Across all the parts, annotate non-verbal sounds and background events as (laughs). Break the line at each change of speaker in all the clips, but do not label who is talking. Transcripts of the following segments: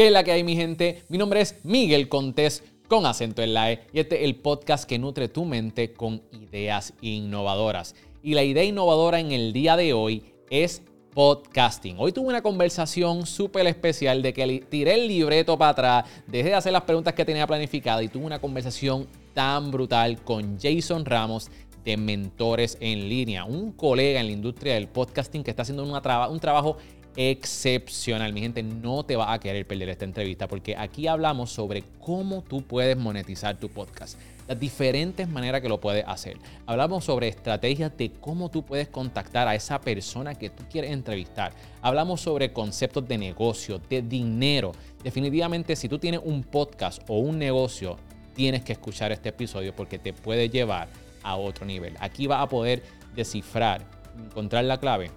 ¿Qué es la que hay, mi gente? Mi nombre es Miguel Contés con acento en la E y este es el podcast que nutre tu mente con ideas innovadoras. Y la idea innovadora en el día de hoy es podcasting. Hoy tuve una conversación súper especial de que tiré el libreto para atrás, dejé de hacer las preguntas que tenía planificadas y tuve una conversación tan brutal con Jason Ramos de Mentores en Línea, un colega en la industria del podcasting que está haciendo un trabajo excepcional. Mi gente, no te va a querer perder esta entrevista porque aquí hablamos sobre cómo tú puedes monetizar tu podcast, las diferentes maneras que lo puedes hacer. Hablamos sobre estrategias de cómo tú puedes contactar a esa persona que tú quieres entrevistar. Hablamos sobre conceptos de negocio, de dinero. Definitivamente, si tú tienes un podcast o un negocio, tienes que escuchar este episodio porque te puede llevar a otro nivel. Aquí vas a poder descifrar, encontrar la clave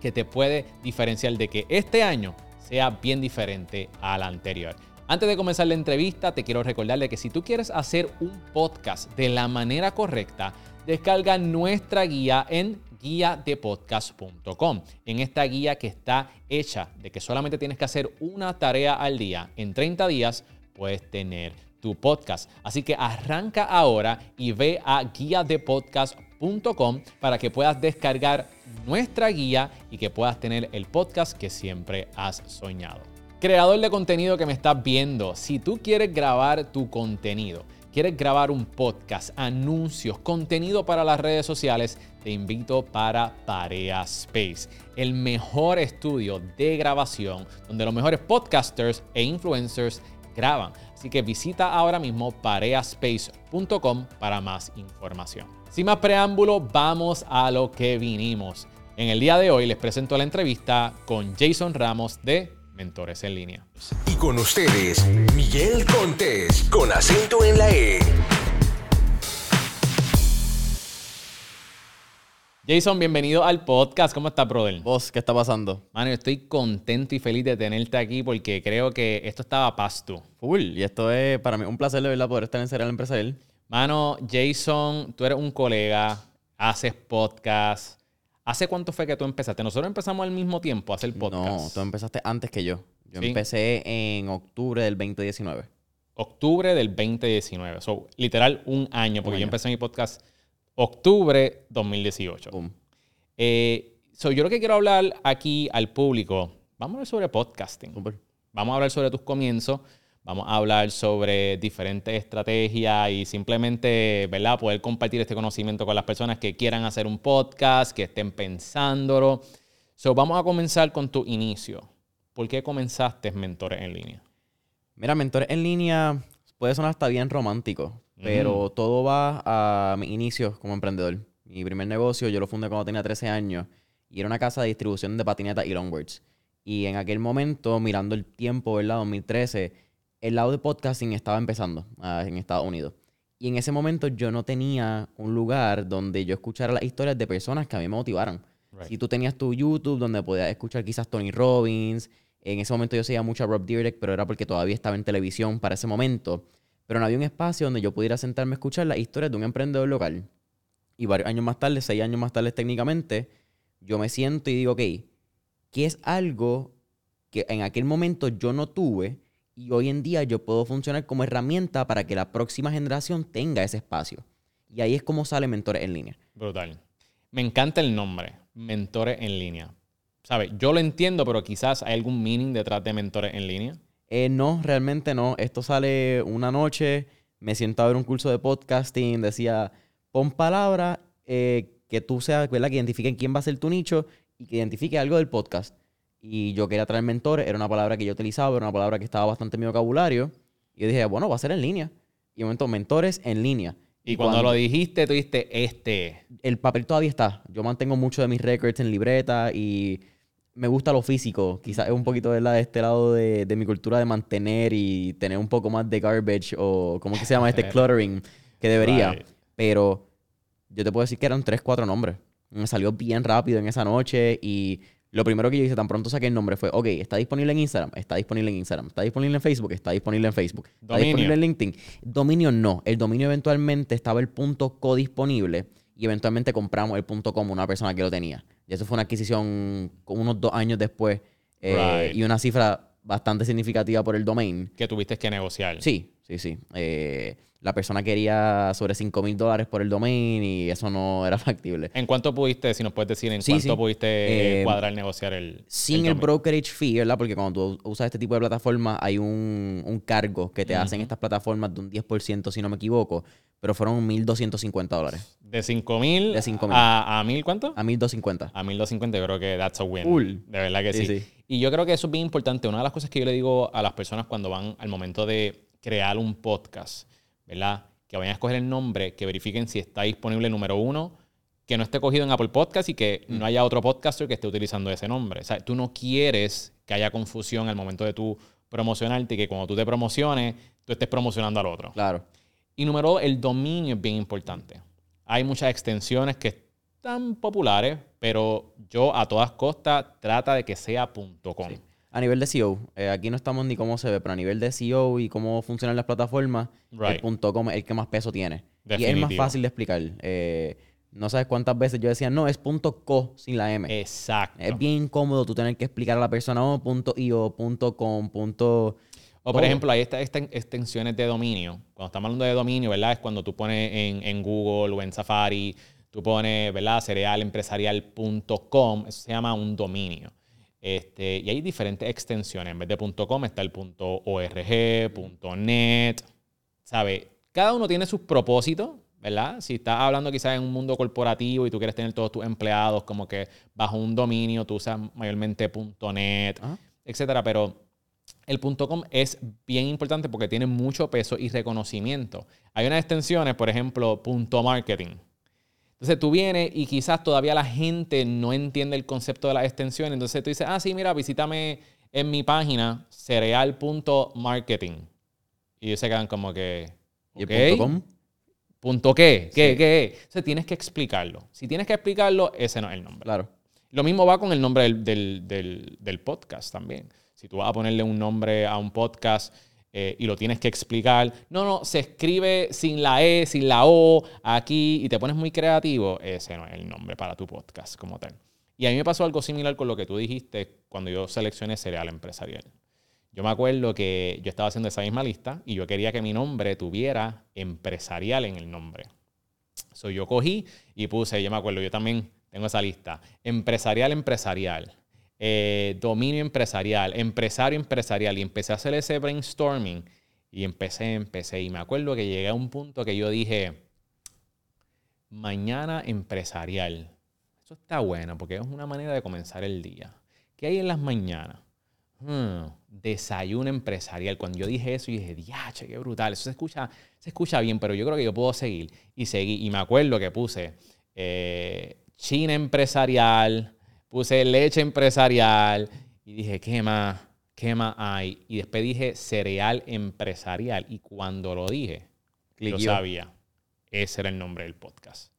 que te puede diferenciar de que este año sea bien diferente al anterior. Antes de comenzar la entrevista, te quiero recordarle que si tú quieres hacer un podcast de la manera correcta, descarga nuestra guía en guiadepodcast.com. En esta guía que está hecha de que solamente tienes que hacer una tarea al día, en 30 días puedes tener tu podcast. Así que arranca ahora y ve a guiadepodcast.com para que puedas descargar nuestra guía y que puedas tener el podcast que siempre has soñado. Creador de contenido que me estás viendo, si tú quieres grabar tu contenido, quieres grabar un podcast, anuncios, contenido para las redes sociales, te invito para Parea Space, el mejor estudio de grabación donde los mejores podcasters e influencers graban. Así que visita ahora mismo pareaspace.com para más información. Sin más preámbulo, vamos a lo que vinimos. En el día de hoy les presento la entrevista con Jason Ramos de Mentores en Línea.
Y con ustedes, Miguel Contés, con acento en la E.
Jason, bienvenido al podcast. ¿Cómo estás, brother?
Vos, ¿qué está pasando?
Mano, estoy contento y feliz de tenerte aquí porque creo que esto estaba pasto.
Full. Y esto es para mí un placer de verdad poder estar en Serial Empresarial.
Mano, Jason, tú eres un colega, haces podcast. ¿Hace cuánto fue que tú empezaste? Nosotros empezamos al mismo tiempo a hacer podcast.
No, tú empezaste antes que yo. Yo empecé en octubre del 2019.
Octubre del 2019. So, literal un año, porque yo empecé mi podcast octubre 2018. Eh, yo lo que quiero hablar aquí al público, vamos a hablar sobre podcasting. Vamos a hablar sobre tus comienzos. Vamos a hablar sobre diferentes estrategias y simplemente, ¿verdad? Poder compartir este conocimiento con las personas que quieran hacer un podcast, que estén pensándolo. So, vamos a comenzar con tu inicio. ¿Por qué comenzaste Mentores en línea?
Mira, Mentores en línea puede sonar hasta bien romántico, pero todo va a mi inicio como emprendedor. Mi primer negocio yo lo fundé cuando tenía 13 años y era una casa de distribución de patinetas y longboards. Y en aquel momento, mirando el tiempo, ¿verdad? 2013, el lado de podcasting estaba empezando ah, en Estados Unidos. Y en ese momento yo no tenía un lugar donde yo escuchara las historias de personas que a mí me motivaran. Si tú tenías tu YouTube donde podías escuchar quizás Tony Robbins, en ese momento yo seguía mucho a Rob Dyrdek, pero era porque todavía estaba en televisión para ese momento pero no había un espacio donde yo pudiera sentarme a escuchar la historia de un emprendedor local. Y varios años más tarde, seis años más tarde técnicamente, yo me siento y digo, ok, ¿qué es algo que en aquel momento yo no tuve y hoy en día yo puedo funcionar como herramienta para que la próxima generación tenga ese espacio? Y ahí es como sale Mentores en línea.
Brutal. Me encanta el nombre, Mentores en línea. ¿Sabes? Yo lo entiendo, pero quizás hay algún meaning detrás de Mentores en línea.
Eh, no, realmente no. Esto sale una noche, me siento a ver un curso de podcasting, decía, pon palabras eh, que tú seas, ¿verdad? Que identifiquen quién va a ser tu nicho y que identifique algo del podcast. Y yo quería traer mentores, era una palabra que yo utilizaba, era una palabra que estaba bastante en mi vocabulario. Y yo dije, bueno, va a ser en línea. Y momento, mentores en línea.
Y, cuando, lo dijiste, tú dijiste este.
El papel todavía está. Yo mantengo mucho de mis records en libreta y me gusta lo físico. Quizás es un poquito de, este lado de, mi cultura de mantener y tener un poco más de garbage o ¿cómo que se llama? Este (laughs) cluttering que debería. Pero yo te puedo decir que eran tres, cuatro nombres. Me salió bien rápido en esa noche y lo primero que yo hice tan pronto saqué el nombre fue, ok, está disponible en Instagram, está disponible en Instagram, está disponible en Facebook, está disponible en Facebook, está disponible en LinkedIn. Dominio no, el dominio eventualmente estaba el punto co disponible y eventualmente compramos el punto com una persona que lo tenía. Y eso fue una adquisición como unos dos años después. Eh, y una cifra bastante significativa por el domain.
Que tuviste que negociar.
Sí, sí, sí. Eh, la persona quería sobre 5 mil dólares por el domain y eso no era (laughs) factible.
¿En cuánto pudiste, si nos puedes decir, en
Sí,
cuánto
sí.
pudiste eh,
Eh,
cuadrar, negociar el.
Sin el, brokerage fee, ¿verdad? Porque cuando tú usas este tipo de plataformas hay un, un cargo que te hacen estas plataformas de un 10%, si no me equivoco, pero fueron 1.250 dólares.
De 5000
De 5,000.
a, a 1000, ¿cuánto?
A 1.250.
A 1250 yo creo que that's a win. De verdad que sí,
Sí, sí.
Y yo creo que eso es bien importante. Una de las cosas que yo le digo a las personas cuando van al momento de crear un podcast, ¿verdad? Que vayan a escoger el nombre, que verifiquen si está disponible número uno, que no esté cogido en Apple Podcast y que
Mm.
no haya otro podcaster que esté utilizando ese nombre. O sea, tú no quieres que haya confusión al momento de tú promocionarte y que cuando tú te promociones, tú estés promocionando al otro.
Claro.
Y número dos, el dominio es bien importante. Hay muchas extensiones que están populares, pero yo a todas costas trata de que sea .com.
A nivel de SEO, eh, aquí no estamos ni cómo se ve, pero a nivel de SEO y cómo funcionan las plataformas,
Right.
el .com es el que más peso tiene. Y es más fácil de explicar. Eh, no sabes cuántas veces yo decía, no, es .co sin la M.
Exacto.
Es bien incómodo tú tener que explicar a la persona, oh, .io, .com, punto...
O por ejemplo, hay estas exten- extensiones de dominio. Cuando estamos hablando de dominio, ¿verdad? Es cuando tú pones en, en Google o en Safari, tú pones, ¿verdad? Cerealempresarial.com. Eso se llama un dominio. Este, y hay diferentes extensiones. En vez de .com está el .org, .net. ¿Sabe? Cada uno tiene sus propósitos, ¿verdad? Si estás hablando quizás en un mundo corporativo y tú quieres tener todos tus empleados como que bajo un dominio, tú usas mayormente .net,
Ajá.
etcétera. Pero el .com es bien importante porque tiene mucho peso y reconocimiento. Hay unas extensiones, por ejemplo, .marketing. Entonces tú vienes y quizás todavía la gente no entiende el concepto de las extensiones. Entonces tú dices, ah, sí, mira, visítame en mi página cereal.marketing. Y ellos se quedan como que...
¿Y
"Ok,
el .com?
¿Punto qué? ¿Qué?
Sí.
¿Qué? Entonces tienes que explicarlo. Si tienes que explicarlo, ese no es el nombre.
Claro.
Lo mismo va con el nombre del, del- del- del podcast también. Si tú vas a ponerle un nombre a un podcast eh, y lo tienes que explicar, no, no, se escribe sin la E, sin la O, aquí, y te pones muy creativo, ese no es el nombre para tu podcast como tal. Y a mí me pasó algo similar con lo que tú dijiste cuando yo seleccioné Cereal Empresarial. Yo me acuerdo que yo estaba haciendo esa misma lista y yo quería que mi nombre tuviera empresarial en el nombre. So, yo cogí y puse, yo me acuerdo, yo también tengo esa lista. Empresarial, empresarial. Eh, dominio empresarial. Empresario, empresarial. Y empecé a hacer ese brainstorming. Y empecé, empecé. Y me acuerdo que llegué a un punto que yo dije, mañana empresarial. Eso está bueno porque es una manera de comenzar el día. ¿Qué hay en las mañanas? Hmm, desayuno empresarial. Cuando yo dije eso, yo dije, diache, qué brutal. Eso se escucha, se escucha bien, pero yo creo que yo puedo seguir. Y seguí. Y me acuerdo que puse eh, China empresarial, puse leche empresarial. Y dije, ¿qué más? ¿Qué más hay? Y después dije cereal empresarial. Y cuando lo dije, yo
Cliqueó.
sabía. Ese era el nombre del podcast.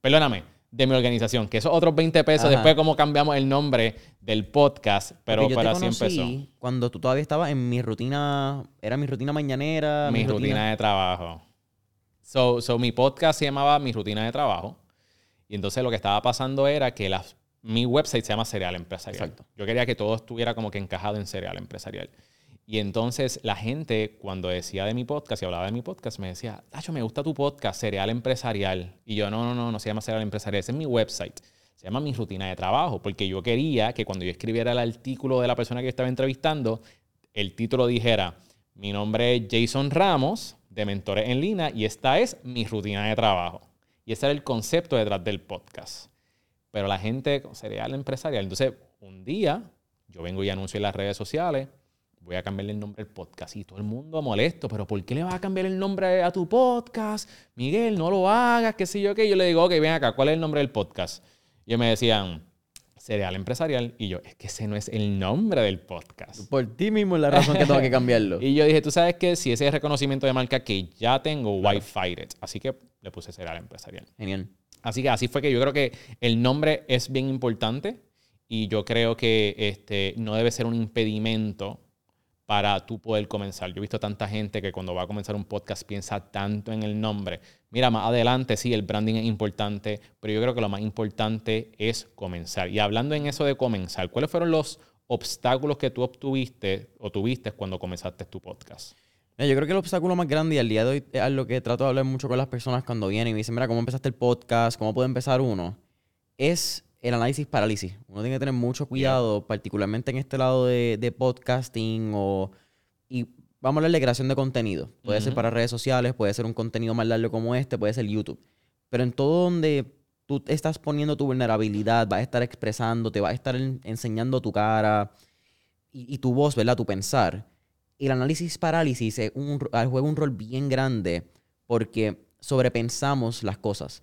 Perdóname, de mi organización, que esos otros 20 pesos,
Ajá.
después cómo cambiamos el nombre del podcast, pero,
yo
pero
te
así empezó.
Cuando tú todavía estabas en mi rutina, era mi rutina mañanera.
Mi rutina de trabajo. So, so, mi podcast se llamaba Mi Rutina de Trabajo. Y entonces lo que estaba pasando era que las, mi website se llama Cereal Empresarial.
Exacto.
Yo quería que todo estuviera como que encajado en Cereal Empresarial. Y entonces la gente, cuando decía de mi podcast y hablaba de mi podcast, me decía, Tacho, me gusta tu podcast, Cereal Empresarial. Y yo, no, no, no, no se llama Cereal Empresarial, ese es mi website. Se llama Mi Rutina de Trabajo, porque yo quería que cuando yo escribiera el artículo de la persona que yo estaba entrevistando, el título dijera, mi nombre es Jason Ramos, de Mentores en Línea, y esta es mi rutina de trabajo. Y ese era el concepto detrás del podcast. Pero la gente cereal empresarial. Entonces, un día, yo vengo y anuncio en las redes sociales, voy a cambiarle el nombre al podcast. Y todo el mundo molesto, pero ¿por qué le vas a cambiar el nombre a tu podcast? Miguel, no lo hagas, qué sé yo qué. Yo le digo, ok, ven acá, ¿cuál es el nombre del podcast? Y me decían, cereal empresarial. Y yo, es que ese no es el nombre del podcast.
Por ti mismo es la razón que tengo que cambiarlo. (laughs)
Y yo dije, tú sabes que si ese es reconocimiento de marca que ya tengo, why fight it? Así que le puse cereal empresarial.
Genial.
Así que así fue que yo creo que el nombre es bien importante y yo creo que este, no debe ser un impedimento para tú poder comenzar. Yo he visto tanta gente que cuando va a comenzar un podcast piensa tanto en el nombre. Mira, más adelante sí, el branding es importante, pero yo creo que lo más importante es comenzar. Y hablando en eso de comenzar, ¿cuáles fueron los obstáculos que tú obtuviste o tuviste cuando comenzaste tu podcast?
Yo creo que el obstáculo más grande y al día de hoy es algo que trato de hablar mucho con las personas cuando vienen y me dicen, mira, ¿cómo empezaste el podcast? ¿Cómo puede empezar uno? Es el análisis parálisis. Uno tiene que tener mucho cuidado, particularmente en este lado de, de podcasting o... Y vamos a hablar de creación de contenido. Puede ser
Ujú.
para redes sociales, puede ser un contenido más largo como este, puede ser YouTube. Pero en todo donde tú estás poniendo tu vulnerabilidad, vas a estar expresando, te vas a estar en- enseñando tu cara y, y tu voz, ¿verdad? Tu pensar. El análisis parálisis ah, juega un rol bien grande porque sobrepensamos las cosas.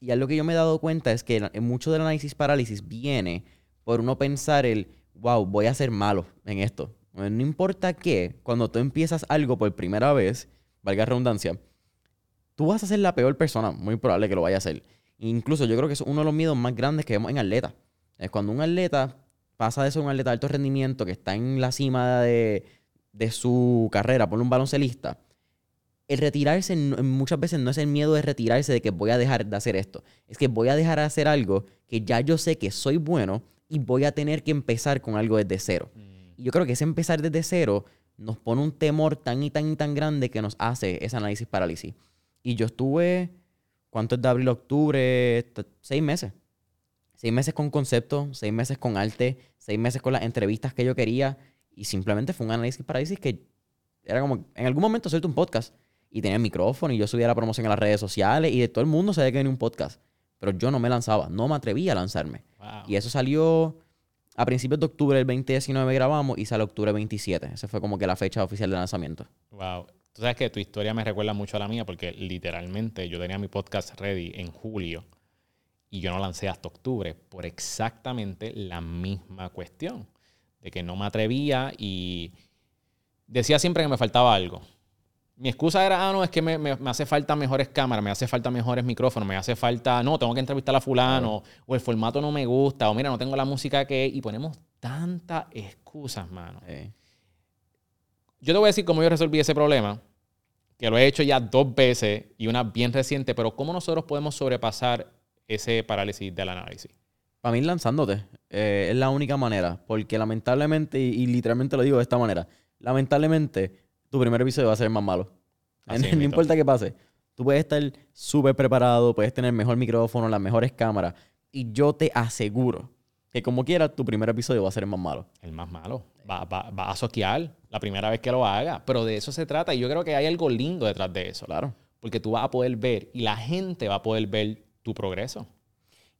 Y algo que yo me he dado cuenta es que la- mucho del análisis parálisis viene por uno pensar el, wow, voy a ser malo en esto. No importa qué, cuando tú empiezas algo por primera vez, valga redundancia, tú vas a ser la peor persona, muy probable que lo vaya a hacer. Incluso yo creo que es uno de los miedos más grandes que vemos en atletas. Es cuando un atleta pasa de ser un atleta de alto rendimiento que está en la cima de, de su carrera, por un baloncelista, el retirarse muchas veces no es el miedo de retirarse de que voy a dejar de hacer esto. Es que voy a dejar de hacer algo que ya yo sé que soy bueno y voy a tener que empezar con algo desde cero. Y yo creo que ese empezar desde cero nos pone un temor tan y tan y tan grande que nos hace ese análisis parálisis. Y yo estuve, ¿cuánto es de abril octubre? Seis meses. Seis meses con concepto, seis meses con arte, seis meses con las entrevistas que yo quería. Y simplemente fue un análisis parálisis que era como, en algún momento suelto un podcast y tenía el micrófono y yo subía la promoción a las redes sociales y de todo el mundo sabía que venía un podcast. Pero yo no me lanzaba, no me atrevía a lanzarme.
Wow.
Y eso salió a principios de octubre del 2019 grabamos y sale octubre 27. Esa fue como que la fecha oficial de lanzamiento.
Wow. Tú sabes que tu historia me recuerda mucho a la mía porque literalmente yo tenía mi podcast ready en julio y yo no lancé hasta octubre por exactamente la misma cuestión. De que no me atrevía y decía siempre que me faltaba algo. Mi excusa era, ah, no, es que me, me- me hace falta mejores cámaras, me hace falta mejores micrófonos, me hace falta, no, tengo que entrevistar a fulano, o el formato no me gusta, o mira, no tengo la música que... Y ponemos tantas excusas, mano.
Eh,
Yo te voy a decir cómo yo resolví ese problema, que lo he hecho ya dos veces y una bien reciente, pero cómo nosotros podemos sobrepasar ese parálisis del análisis.
Para mí lanzándote eh, es la única manera, porque lamentablemente, y, y literalmente lo digo de esta manera, lamentablemente tu primer episodio va a ser el más malo.
Así (laughs)
no importa qué pase. Tú puedes estar súper preparado, puedes tener el mejor micrófono, las mejores cámaras, y yo te aseguro que como quieras, tu primer episodio va a ser el más malo.
El más malo. Va, va- va a soquear la primera vez que lo haga, pero de eso se trata y yo creo que hay algo lindo detrás de eso,
Claro.
porque tú vas a poder ver y la gente va a poder ver tu progreso.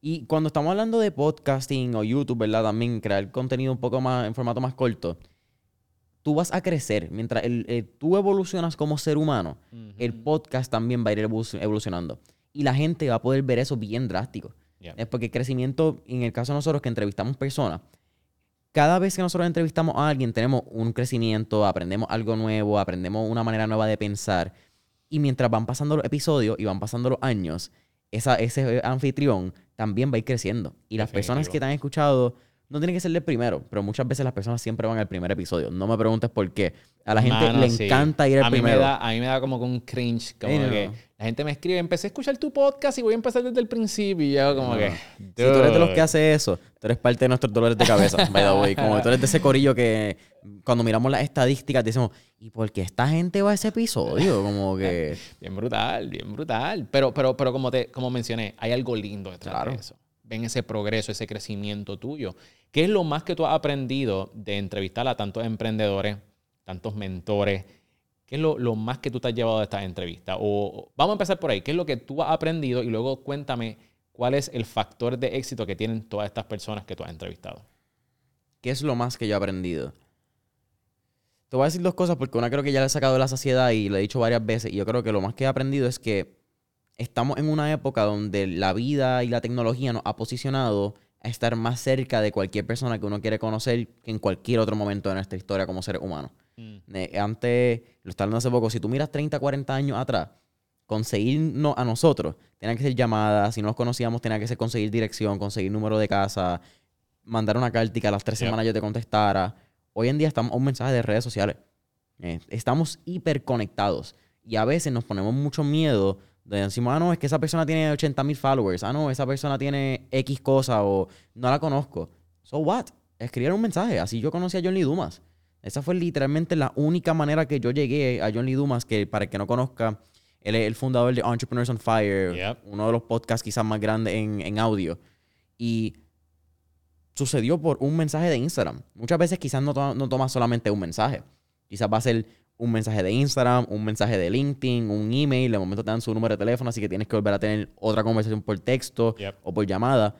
Y cuando estamos hablando de podcasting o YouTube, ¿verdad? También crear contenido un poco más en formato más corto, tú vas a crecer. Mientras el- el- tú evolucionas como ser humano, el podcast también va a ir evolu- evolucionando. Y la gente va a poder ver eso bien drástico.
Yeah.
Es porque el crecimiento, en el caso de nosotros que entrevistamos personas, cada vez que nosotros entrevistamos a alguien tenemos un crecimiento, aprendemos algo nuevo, aprendemos una manera nueva de pensar. Y mientras van pasando los episodios y van pasando los años, esa, ese anfitrión también va a ir creciendo. Y las personas que te han escuchado, no tiene que ser el primero, pero muchas veces las personas siempre van al primer episodio. No me preguntes por qué. A la gente
Mano,
le
sí.
encanta ir al
a mí
primero.
Me da, a mí me da como un cringe, como
no.
que la gente me escribe, empecé a escuchar tu podcast y voy a empezar desde el principio y yo como
No.
que...
Si tú eres de los que hace eso, tú eres parte de nuestros dolores de cabeza, by the way. Como tú eres de ese corillo que cuando miramos las estadísticas decimos, ¿y por qué esta gente va a ese episodio? Como que... (laughs)
Bien brutal, bien brutal. Pero, pero, pero como, te, como mencioné, hay algo lindo detrás
Claro.
de eso. Ven ese progreso, ese crecimiento tuyo. ¿Qué es lo más que tú has aprendido de entrevistar a tantos emprendedores, tantos mentores? ¿Qué es lo, más que tú te has llevado de estas entrevistas? O vamos a empezar por ahí. ¿Qué es lo que tú has aprendido? Y luego cuéntame cuál es el factor de éxito que tienen todas estas personas que tú has entrevistado.
¿Qué es lo más que yo he aprendido? Te voy a decir dos cosas porque una creo que ya le he sacado de la saciedad y lo he dicho varias veces. Y yo creo que lo más que he aprendido es que estamos en una época donde la vida y la tecnología nos ha posicionado a estar más cerca de cualquier persona que uno quiere conocer que en cualquier otro momento de nuestra historia como seres humanos. Eh, antes, lo estaba hablando hace poco, si tú miras 30, 40 años atrás, conseguirnos a nosotros, tenía que ser llamadas, si no nos conocíamos, tenía que ser conseguir dirección, conseguir número de casa, mandar una carta y que a las tres semanas yo te contestara. Hoy en día estamos a un mensaje de redes sociales. Eh, estamos hiperconectados y a veces nos ponemos mucho miedo de decimos, ah, no, es que esa persona tiene 80 mil followers, ah, no, esa persona tiene X cosa o no la conozco. So what? escribieran un mensaje. Así yo conocí a John Lee Dumas. Esa fue literalmente la única manera que yo llegué a John Lee Dumas, que para el que no conozca, él es el fundador de Entrepreneurs on Fire,
Yep.
uno de los podcasts quizás más grandes en, en audio. Y sucedió por un mensaje de Instagram. Muchas veces quizás no, toma, no toma solamente un mensaje. Quizás va a ser un mensaje de Instagram, un mensaje de LinkedIn, un email, de momento te dan su número de teléfono, así que tienes que volver a tener otra conversación por texto
Yep.
o por llamada.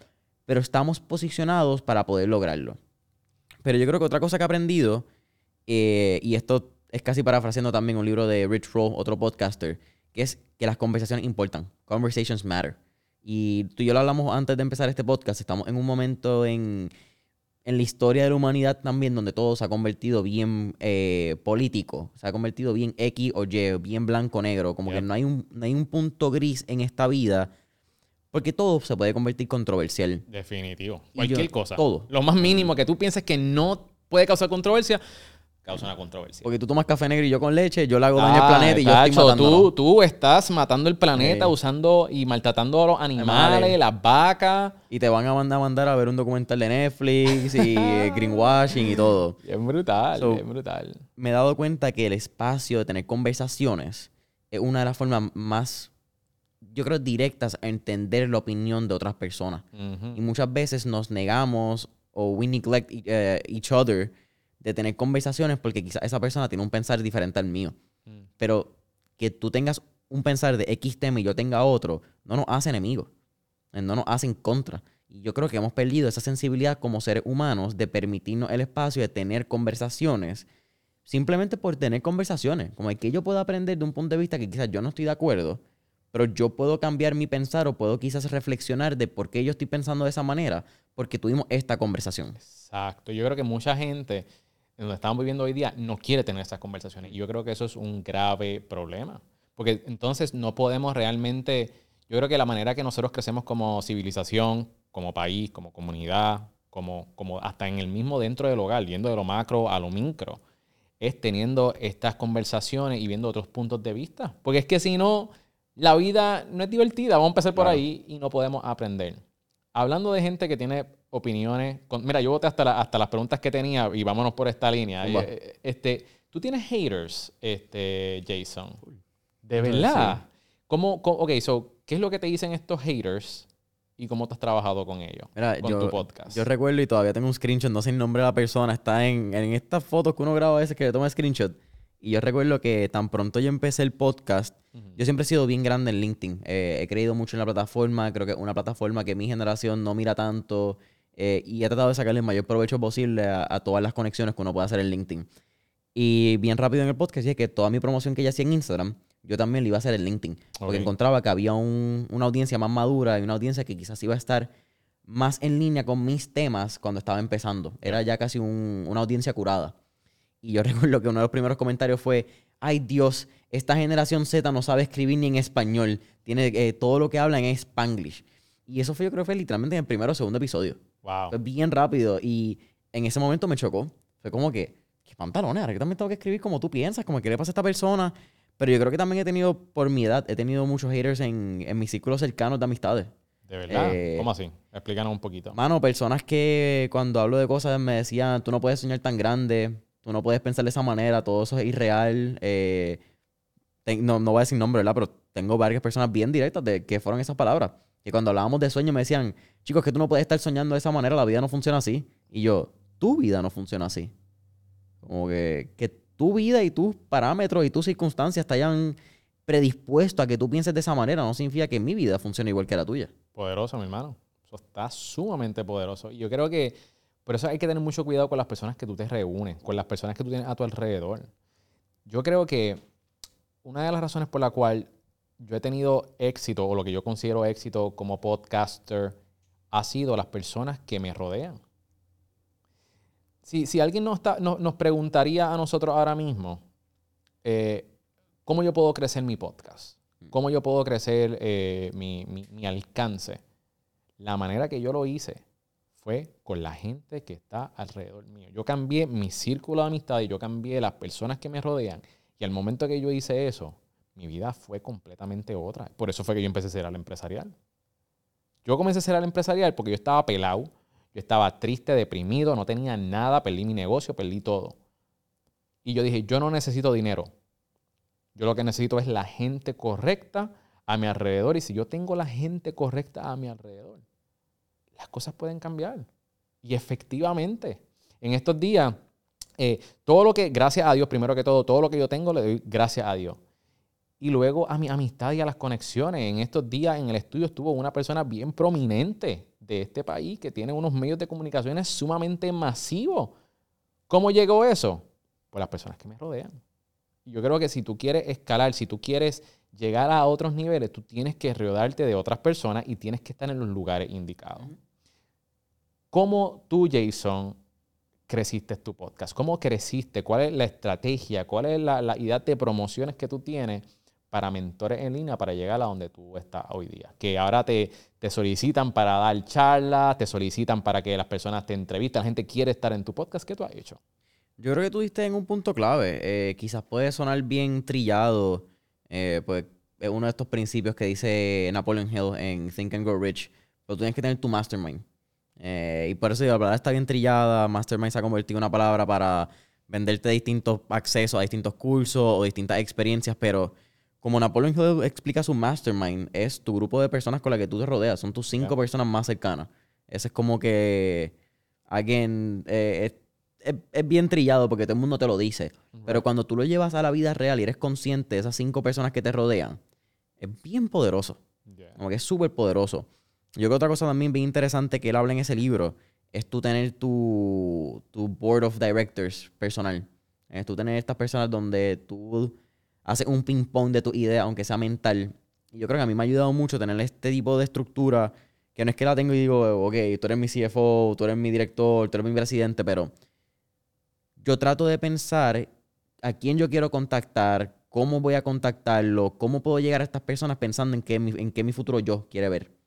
Pero estamos posicionados para poder lograrlo. Pero yo creo que otra cosa que he aprendido, eh, y esto es casi parafraseando también un libro de Rich Roll, otro podcaster, que es que las conversaciones importan. Conversations matter. Y tú y yo lo hablamos antes de empezar este podcast. Estamos en un momento en, en la historia de la humanidad también donde todo se ha convertido bien eh, político. Se ha convertido bien X o Y, bien blanco-negro. Como que no hay, un, no hay un punto gris en esta vida. Porque todo se puede convertir controversial.
Definitivo. Cualquier
yo-
cosa.
todo.
Lo más mínimo que tú pienses que no puede causar controversia, causa una controversia.
Porque tú tomas café negro y yo con leche, yo le hago daño al
Ah,
planeta y yo estoy
tacho,
matando.
tú, tú estás matando el planeta
Sí.
usando y maltratando a los animales, las vacas.
Y te van a mandar, mandar a ver un documental de Netflix y eh, (laughs) greenwashing y todo.
Es brutal,
So-
es brutal.
Me he dado cuenta que el espacio de tener conversaciones es una de las formas más, yo creo, directas a entender la opinión de otras personas. Y muchas veces nos negamos o we neglect eh, each other de tener conversaciones porque quizás esa persona tiene un pensar diferente al mío.
Mm.
Pero que tú tengas un pensar de X tema y yo tenga otro, no nos hace enemigos. Eh, No nos hace en contra. Y yo creo que hemos perdido esa sensibilidad como seres humanos de permitirnos el espacio de tener conversaciones simplemente por tener conversaciones. Como el que yo puedo aprender de un punto de vista que quizás yo no estoy de acuerdo, pero yo puedo cambiar mi pensar o puedo quizás reflexionar de por qué yo estoy pensando de esa manera, porque tuvimos esta conversación.
Exacto. Yo creo que mucha gente en donde estamos viviendo hoy día no quiere tener esas conversaciones. Y yo creo que eso es un grave problema. Porque entonces no podemos realmente. Yo creo que la manera que nosotros crecemos como civilización, como país, como comunidad, como, como hasta en el mismo dentro del hogar, yendo de lo macro a lo micro, es teniendo estas conversaciones y viendo otros puntos de vista. Porque es que si no, la vida no es divertida. Vamos a empezar por
Claro.
ahí y no podemos aprender. Hablando de gente que tiene opiniones. con- mira, yo voté hasta, la- hasta las preguntas que tenía y vámonos por esta línea.
Zumba.
Eh, Este, ¿Tú tienes haters, este, Jason? ¿De
Sí.
verdad? ¿Cómo, cómo- ok, so, ¿qué es lo que te dicen estos haters y cómo te has trabajado con ellos?
Mira,
con
yo,
tu podcast.
yo recuerdo y todavía tengo un screenshot, no sé el nombre de la persona, está en, en estas fotos que uno graba a veces que le toma screenshot. Y yo recuerdo que tan pronto yo empecé el podcast, yo siempre he sido bien grande en LinkedIn. Eh, he creído mucho en la plataforma, creo que es una plataforma que mi generación no mira tanto eh, y he tratado de sacarle el mayor provecho posible a, a todas las conexiones que uno puede hacer en LinkedIn. Y bien rápido en el podcast dije que toda mi promoción que yo hacía en Instagram, yo también la iba a hacer en LinkedIn. Porque encontraba que había un- una audiencia más madura y una audiencia que quizás iba a estar más en línea con mis temas cuando estaba empezando. Era ya casi un- una audiencia curada. Y yo (laughs) recuerdo que uno de los primeros comentarios fue, ay Dios, esta generación Z no sabe escribir ni en español. Tiene eh, todo lo que hablan es spanglish. Y eso fue, yo creo que fue literalmente en el primero o segundo episodio.
Wow.
Fue bien rápido y en ese momento me chocó. Fue como que, qué pantalones, ahora yo también tengo que escribir como tú piensas, como que le pasa a esta persona. Pero yo creo que también he tenido, por mi edad, he tenido muchos haters en, en mis círculos cercanos de amistades.
¿De verdad?
eh,
¿Cómo así? Explícanos un poquito.
Mano, personas que cuando hablo de cosas me decían, tú no puedes soñar tan grande, tú no puedes pensar de esa manera, todo eso es irreal. eh, no, no voy a decir nombre, ¿verdad? Pero tengo varias personas bien directas de que fueron esas palabras. Que cuando hablábamos de sueño me decían, chicos, que tú no puedes estar soñando de esa manera, la vida no funciona así. Y yo, tu vida no funciona así. Como que, que tu vida y tus parámetros y tus circunstancias te hayan predispuesto a que tú pienses de esa manera, no significa que mi vida funcione igual que la tuya.
Poderoso, mi hermano. Eso está sumamente poderoso. Yo creo que por eso hay que tener mucho cuidado con las personas que tú te reúnes, con las personas que tú tienes a tu alrededor. Yo creo que una de las razones por la cual yo he tenido éxito, o lo que yo considero éxito como podcaster, ha sido las personas que me rodean. Si, si alguien nos, está- no- nos preguntaría a nosotros ahora mismo, eh, ¿cómo yo puedo crecer mi podcast? ¿Cómo yo puedo crecer eh, mi, mi- mi alcance? La manera que yo lo hice fue con la gente que está alrededor mío. Yo cambié mi círculo de amistad y yo cambié las personas que me rodean. Y al momento que yo hice eso, mi vida fue completamente otra. Por eso fue que yo empecé a ser al empresarial. Yo comencé a ser al empresarial porque yo estaba pelado. Yo estaba triste, deprimido, no tenía nada, perdí mi negocio, perdí todo. Y yo dije, yo no necesito dinero. Yo lo que necesito es la gente correcta a mi alrededor. Y si yo tengo la gente correcta a mi alrededor, las cosas pueden cambiar. Y efectivamente, en estos días, eh, todo lo que, gracias a Dios, primero que todo, todo lo que yo tengo, le doy gracias a Dios. Y luego a mi amistad y a las conexiones. En estos días en el estudio estuvo una persona bien prominente de este país que tiene unos medios de comunicaciones sumamente masivos. ¿Cómo llegó eso? Pues las personas que me rodean. Yo creo que si tú quieres escalar, si tú quieres llegar a otros niveles, tú tienes que rodearte de otras personas y tienes que estar en los lugares indicados. ¿Cómo tú, Jason, creciste tu podcast? ¿Cómo creciste? ¿Cuál es la estrategia? ¿Cuál es la, idea de promociones que tú tienes para mentores en línea para llegar a donde tú estás hoy día? Que ahora te, te solicitan para dar charlas, te solicitan para que las personas te entrevisten, la gente quiere estar en tu podcast. ¿Qué tú has hecho?
Yo creo que tú diste en un punto clave. Eh, quizás puede sonar bien trillado, eh, pues es uno de estos principios que dice Napoleon Hill en Think and Grow Rich, pero tú tienes que tener tu mastermind. Eh, y por eso la palabra está bien trillada. Mastermind se ha convertido en una palabra para venderte distintos accesos a distintos cursos o distintas experiencias, pero como Napoleon Hill explica su mastermind, es tu grupo de personas con las que tú te rodeas, son tus cinco personas más cercanas. Ese es como que alguien eh, es, es, bien trillado porque todo el mundo te lo dice, pero cuando tú lo llevas a la vida real y eres consciente de esas cinco personas que te rodean, es bien poderoso. Como que es súper poderoso. Yo creo que otra cosa también bien interesante que él habla en ese libro es tú tener tu, tu board of directors personal. Es tú tener estas personas donde tú haces un ping-pong de tu idea, aunque sea mental. Y yo creo que a mí me ha ayudado mucho tener este tipo de estructura, que no es que la tengo y digo, ok, tú eres mi CFO, tú eres mi director, tú eres mi presidente, pero yo trato de pensar a quién yo quiero contactar, cómo voy a contactarlo, cómo puedo llegar a estas personas pensando en qué, en qué mi futuro yo quiere ver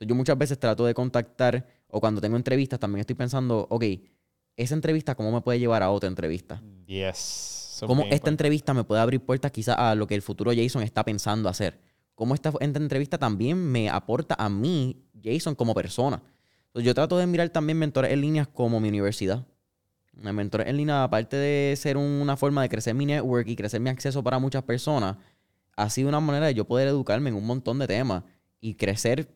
yo muchas veces trato de contactar, o cuando tengo entrevistas, también estoy pensando, ok, esa entrevista, ¿cómo me puede llevar a otra entrevista?
Yes.
¿Cómo esta entrevista me puede abrir puertas quizás a lo que el futuro Jason está pensando hacer? ¿Cómo esta, esta entrevista también me aporta a mí, Jason, como persona? Entonces, yo trato de mirar también mentores en líneas como mi universidad. Mentores en línea, aparte de ser una forma de crecer mi network y crecer mi acceso para muchas personas, ha sido una manera de yo poder educarme en un montón de temas y crecer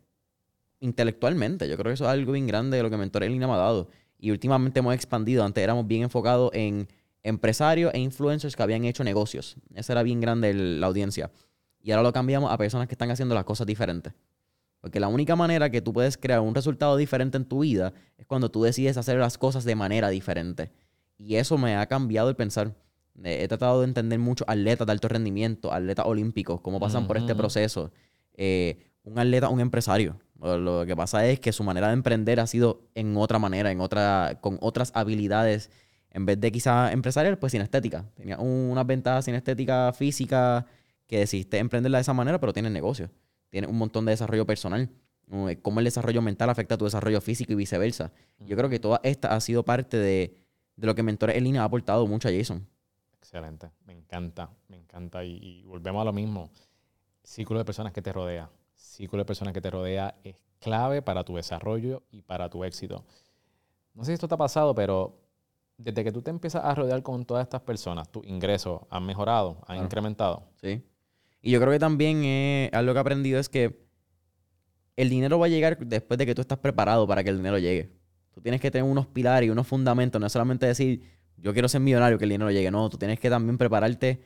intelectualmente. Yo creo que eso es algo bien grande de lo que Mentor en Línea me ha dado. Y últimamente hemos expandido. Antes éramos bien enfocados en empresarios e influencers que habían hecho negocios. Esa era bien grande la audiencia. Y ahora lo cambiamos a personas que están haciendo las cosas diferentes. Porque la única manera que tú puedes crear un resultado diferente en tu vida es cuando tú decides hacer las cosas de manera diferente. Y eso me ha cambiado el pensar. He tratado de entender mucho atletas de alto rendimiento, atletas olímpicos, cómo pasan por este proceso. Eh, un atleta, un empresario. Lo que pasa es que su manera de emprender ha sido en otra manera, en otra, con otras habilidades. En vez de quizás empresarial, pues sin estética. Tenía unas ventajas sin estética física que decidiste emprenderla de esa manera, pero tiene negocio. Tiene un montón de desarrollo personal. Cómo el desarrollo mental afecta a tu desarrollo físico y viceversa. Yo creo que toda esta ha sido parte de, lo que Mentores en Línea ha aportado mucho a Jason.
Excelente. Me encanta, me encanta. Y, y volvemos a lo mismo. Círculo de personas que te rodea círculo de personas que te rodea es clave para tu desarrollo y para tu éxito. No sé si esto te ha pasado, pero desde que tú te empiezas a rodear con todas estas personas, tus ingresos han mejorado, han incrementado.
Sí. Y yo creo que también eh, algo que he aprendido es que el dinero va a llegar después de que tú estás preparado para que el dinero llegue. Tú tienes que tener unos pilares y unos fundamentos, no es solamente decir, yo quiero ser millonario, que el dinero llegue. No, tú tienes que también prepararte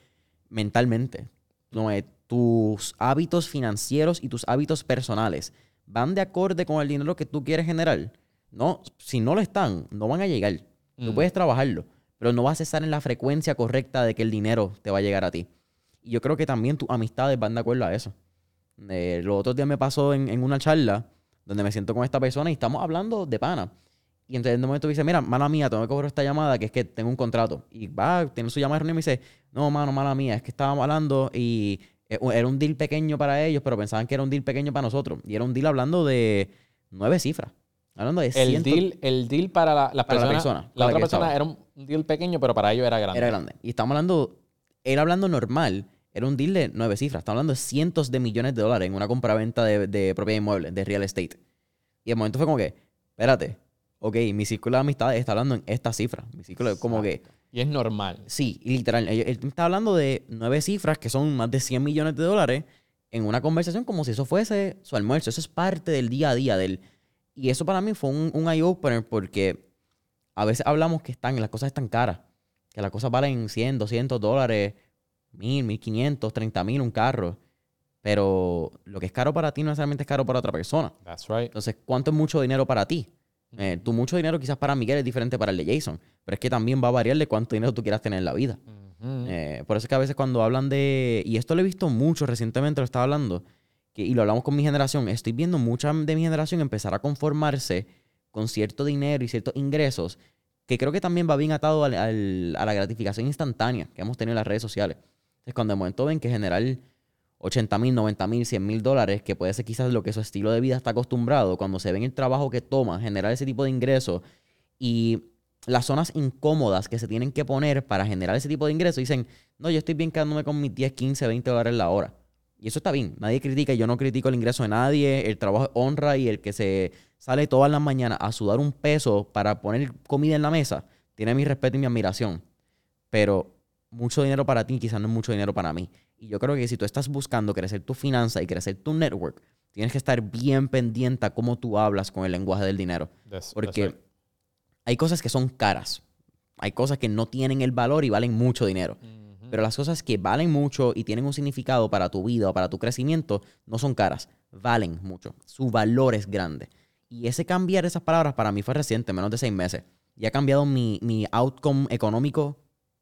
mentalmente. No, tus hábitos financieros y tus hábitos personales van de acorde con el dinero que tú quieres generar. No, si no lo están, no van a llegar. Tú mm. puedes trabajarlo, pero no vas a estar en la frecuencia correcta de que el dinero te va a llegar a ti. Y yo creo que también tus amistades van de acuerdo a eso. Eh, los otros días me pasó en, una charla donde me siento con esta persona y estamos hablando de pana. Y entonces en un momento dice, mira, mala mía, tengo que cobrar esta llamada, que es que tengo un contrato. Y va, tiene su llamada y me dice, no, mano, mala mía, es que estábamos hablando y era un deal pequeño para ellos, pero pensaban que era un deal pequeño para nosotros. Y era un deal hablando de nueve cifras. Hablando de
el, deal, el deal para la, la persona. La, otra persona era un deal pequeño, pero para ellos era grande.
Era grande. Y estamos hablando, él hablando normal, era un deal de nueve cifras. Estamos hablando de cientos de millones de dólares en una compraventa de, de propiedad inmueble, de real estate. Y el momento fue como que, espérate, ok, mi círculo de amistades está hablando en esta cifra. Mi círculo es como que,
Y es normal.
sí, literal, él, él está hablando de nueve cifras que son más de 100 millones de dólares en una conversación como si eso fuese su almuerzo. Eso es parte del día a día de él. Y eso para mí fue un, un eye-opener porque a veces hablamos que están, las cosas están caras. Que las cosas valen 100, 200 dólares, 1000, 1500, 30 mil un carro. Pero lo que es caro para ti no necesariamente es caro para otra persona.
That's right.
Entonces, ¿cuánto es mucho dinero para ti? Eh, tu mucho dinero quizás para Miguel es diferente para el de Jason. Pero es que también va a variar de cuánto dinero tú quieras tener en la vida. Eh, por eso es que a veces cuando hablan de... Y esto lo he visto mucho recientemente, lo estaba hablando. Que, y lo hablamos con mi generación. Estoy viendo mucha de mi generación empezar a conformarse con cierto dinero y ciertos ingresos. Que creo que también va bien atado al- al- a la gratificación instantánea que hemos tenido en las redes sociales. Entonces, cuando de momento ven que generar 80 mil, 90 mil, 100 mil dólares, que puede ser quizás lo que su estilo de vida está acostumbrado, cuando se ven el trabajo que toma, generar ese tipo de ingresos y las zonas incómodas que se tienen que poner para generar ese tipo de ingresos, dicen, no, yo estoy bien quedándome con mis 10, 15, 20 dólares la hora. Y eso está bien, nadie critica, yo no critico el ingreso de nadie, el trabajo honra y el que se sale todas las mañanas a sudar un peso para poner comida en la mesa, tiene mi respeto y mi admiración. Pero mucho dinero para ti quizás no es mucho dinero para mí. Y yo creo que si tú estás buscando crecer tu finanza y crecer tu network, tienes que estar bien pendiente a cómo tú hablas con el lenguaje del dinero.
That's- that's
Porque
right.
hay cosas que son caras. Hay cosas que no tienen el valor y valen mucho dinero.
Ujú.
Pero las cosas que valen mucho y tienen un significado para tu vida o para tu crecimiento no son caras. Valen mucho. Su valor es grande. Y ese cambiar esas palabras para mí fue reciente, menos de seis meses. Y ha cambiado mi, mi outcome económico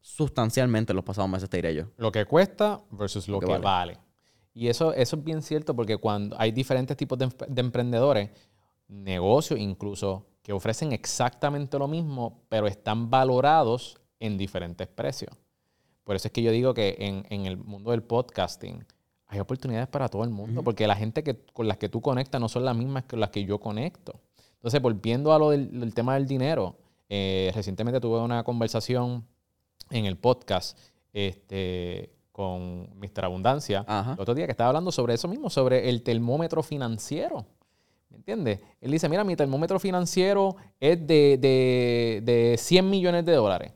sustancialmente en los pasados meses, te diré yo.
Lo que cuesta versus lo,
Lo que
que,
vale.
vale. Y eso, eso es bien cierto porque cuando hay diferentes tipos de, em- de emprendedores, negocios incluso, que ofrecen exactamente lo mismo, pero están valorados en diferentes precios. Por eso es que yo digo que en, en el mundo del podcasting hay oportunidades para todo el mundo, porque la gente que, con las que tú conectas no son las mismas que las que yo conecto. Entonces, volviendo a lo del, del tema del dinero, eh, recientemente tuve una conversación en el podcast este, con Mr. Abundancia,
Ajá.
el otro día que estaba hablando sobre eso mismo, sobre el termómetro financiero. ¿Me entiendes? Él dice, mira, mi termómetro financiero es de, de, de 100 millones de dólares.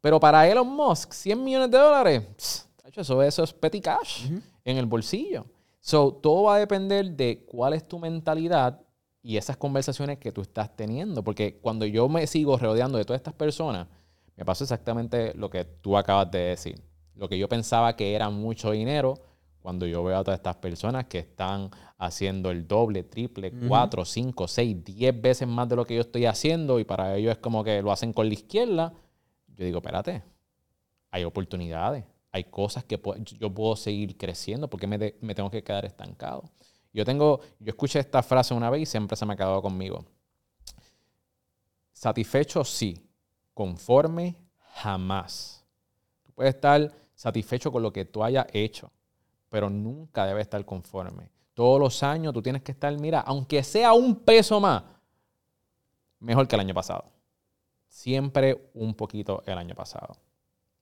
Pero para Elon Musk, 100 millones de dólares, pss, eso, eso es petty cash en el bolsillo. So, todo va a depender de cuál es tu mentalidad y esas conversaciones que tú estás teniendo. Porque cuando yo me sigo rodeando de todas estas personas, me pasa exactamente lo que tú acabas de decir. Lo que yo pensaba que era mucho dinero, cuando yo veo a todas estas personas que están haciendo el doble, triple, cuatro, cinco, seis, diez veces más de lo que yo estoy haciendo y para ellos es como que lo hacen con la izquierda, yo digo, espérate, hay oportunidades, hay cosas que yo puedo seguir creciendo porque me, me tengo que quedar estancado. Yo tengo, yo escuché esta frase una vez y siempre se me ha quedado conmigo. Satisfecho sí, conforme jamás. Tú puedes estar satisfecho con lo que tú hayas hecho, pero nunca debes estar conforme. Todos los años tú tienes que estar, mira, aunque sea un peso más, mejor que el año pasado. Siempre un poquito el año pasado.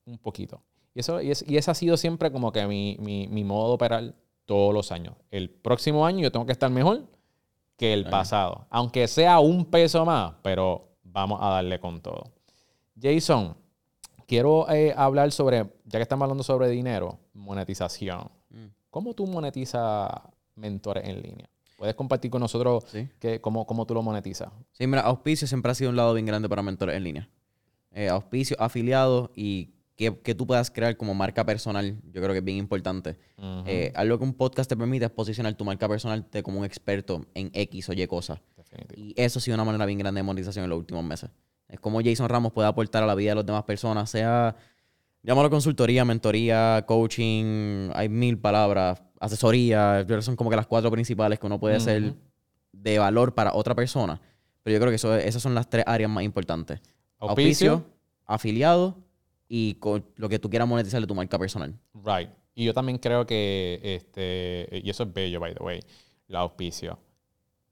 Un poquito. Y, eso, y, es- y ese ha sido siempre como que mi, mi- mi modo de operar todos los años. El próximo año yo tengo que estar mejor que el pasado. Aunque sea un peso más, pero vamos a darle con todo. Jason, quiero eh, hablar sobre, ya que estamos hablando sobre dinero, monetización.
Mm.
¿Cómo tú monetizas mentores en línea? ¿Puedes compartir con nosotros
Sí.
que, cómo, cómo tú lo monetizas?
Sí, mira, auspicio siempre ha sido un lado bien grande para mentores en línea. Eh, auspicio, afiliados y que, que tú puedas crear como marca personal, yo creo que es bien importante. Eh, algo que un podcast te permite es posicionar tu marca personal te- como un experto en X o Y cosas. Y eso ha sido una manera bien grande de monetización en los últimos meses. Es como Jason Ramos puede aportar a la vida de las demás personas, sea, llámalo consultoría, mentoría, coaching, hay mil palabras, asesoría, son como que las cuatro principales que uno puede hacer
Ujú.
de valor para otra persona. Pero yo creo que eso, esas son las tres áreas más importantes.
Auspicio.
Auspicio, afiliado y con lo que tú quieras monetizar de tu marca personal.
Right. Y yo también creo que, este, y eso es bello, by the way, el auspicio.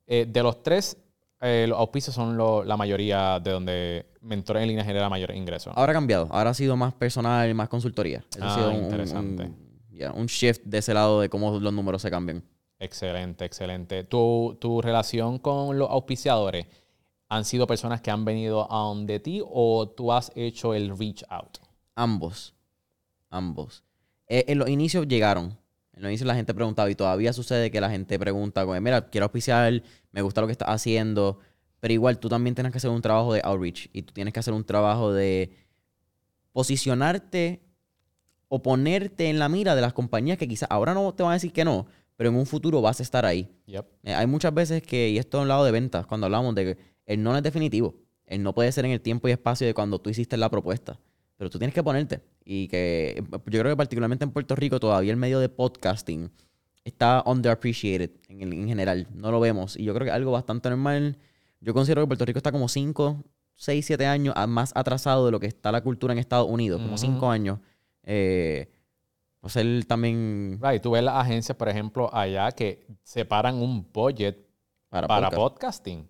Eh, de los tres, eh, los auspicios son lo- la mayoría de donde Mentores en línea genera mayor ingreso.
Ahora ha cambiado. Ahora ha sido más personal, más consultoría. Eso ha
Ah,
sido un, un-
interesante.
un- yeah, un shift de ese lado de cómo los números se cambian.
Excelente, excelente. Tu, tu relación con los auspiciadores, han sido personas que han venido a donde ti o tú has hecho el reach out?
Ambos. Ambos. Eh, en los inicios llegaron. En los inicios la gente preguntaba y todavía sucede que la gente pregunta, como, mira, quiero auspiciar, me gusta lo que estás haciendo, pero igual tú también tienes que hacer un trabajo de outreach y tú tienes que hacer un trabajo de posicionarte o ponerte en la mira de las compañías que quizás ahora no te van a decir que no, pero en un futuro vas a estar ahí.
Yep.
Eh, hay muchas veces que, y esto es un lado de ventas, cuando hablamos de que el no es definitivo. El no puede ser en el tiempo y espacio de cuando tú hiciste la propuesta. Pero tú tienes que ponerte. Y que yo creo que particularmente en Puerto Rico todavía el medio de podcasting está underappreciated en, en general. No lo vemos. Y yo creo que algo bastante normal. Yo considero que Puerto Rico está como 5, 6, 7 años más atrasado de lo que está la cultura en Estados Unidos. Como
Ujú.
5 años. Eh, pues él también
Right, tú ves las agencias, por ejemplo, allá que separan un budget
para,
para
podcast.
podcasting.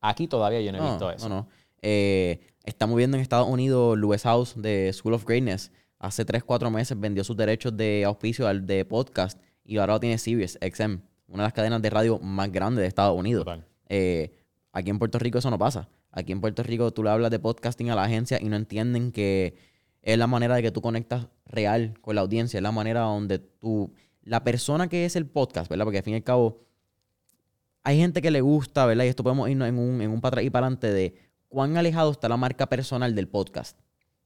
Aquí todavía yo no he
No,
visto eso.
No, no. Eh, estamos viendo en Estados Unidos Lewis House de School of Greatness. Hace 3, 4 meses vendió sus derechos de auspicio al de podcast y ahora lo tiene Sirius XM, una de las cadenas de radio más grandes de Estados Unidos. Eh, aquí en Puerto Rico eso no pasa. Aquí en Puerto Rico tú le hablas de podcasting a la agencia y no entienden que es la manera de que tú conectas real con la audiencia, es la manera donde tú, la persona que es el podcast, ¿verdad? Porque al fin y al cabo hay gente que le gusta, ¿verdad? Y esto podemos irnos en un, en un para atrás y para adelante de cuán alejado está la marca personal del podcast.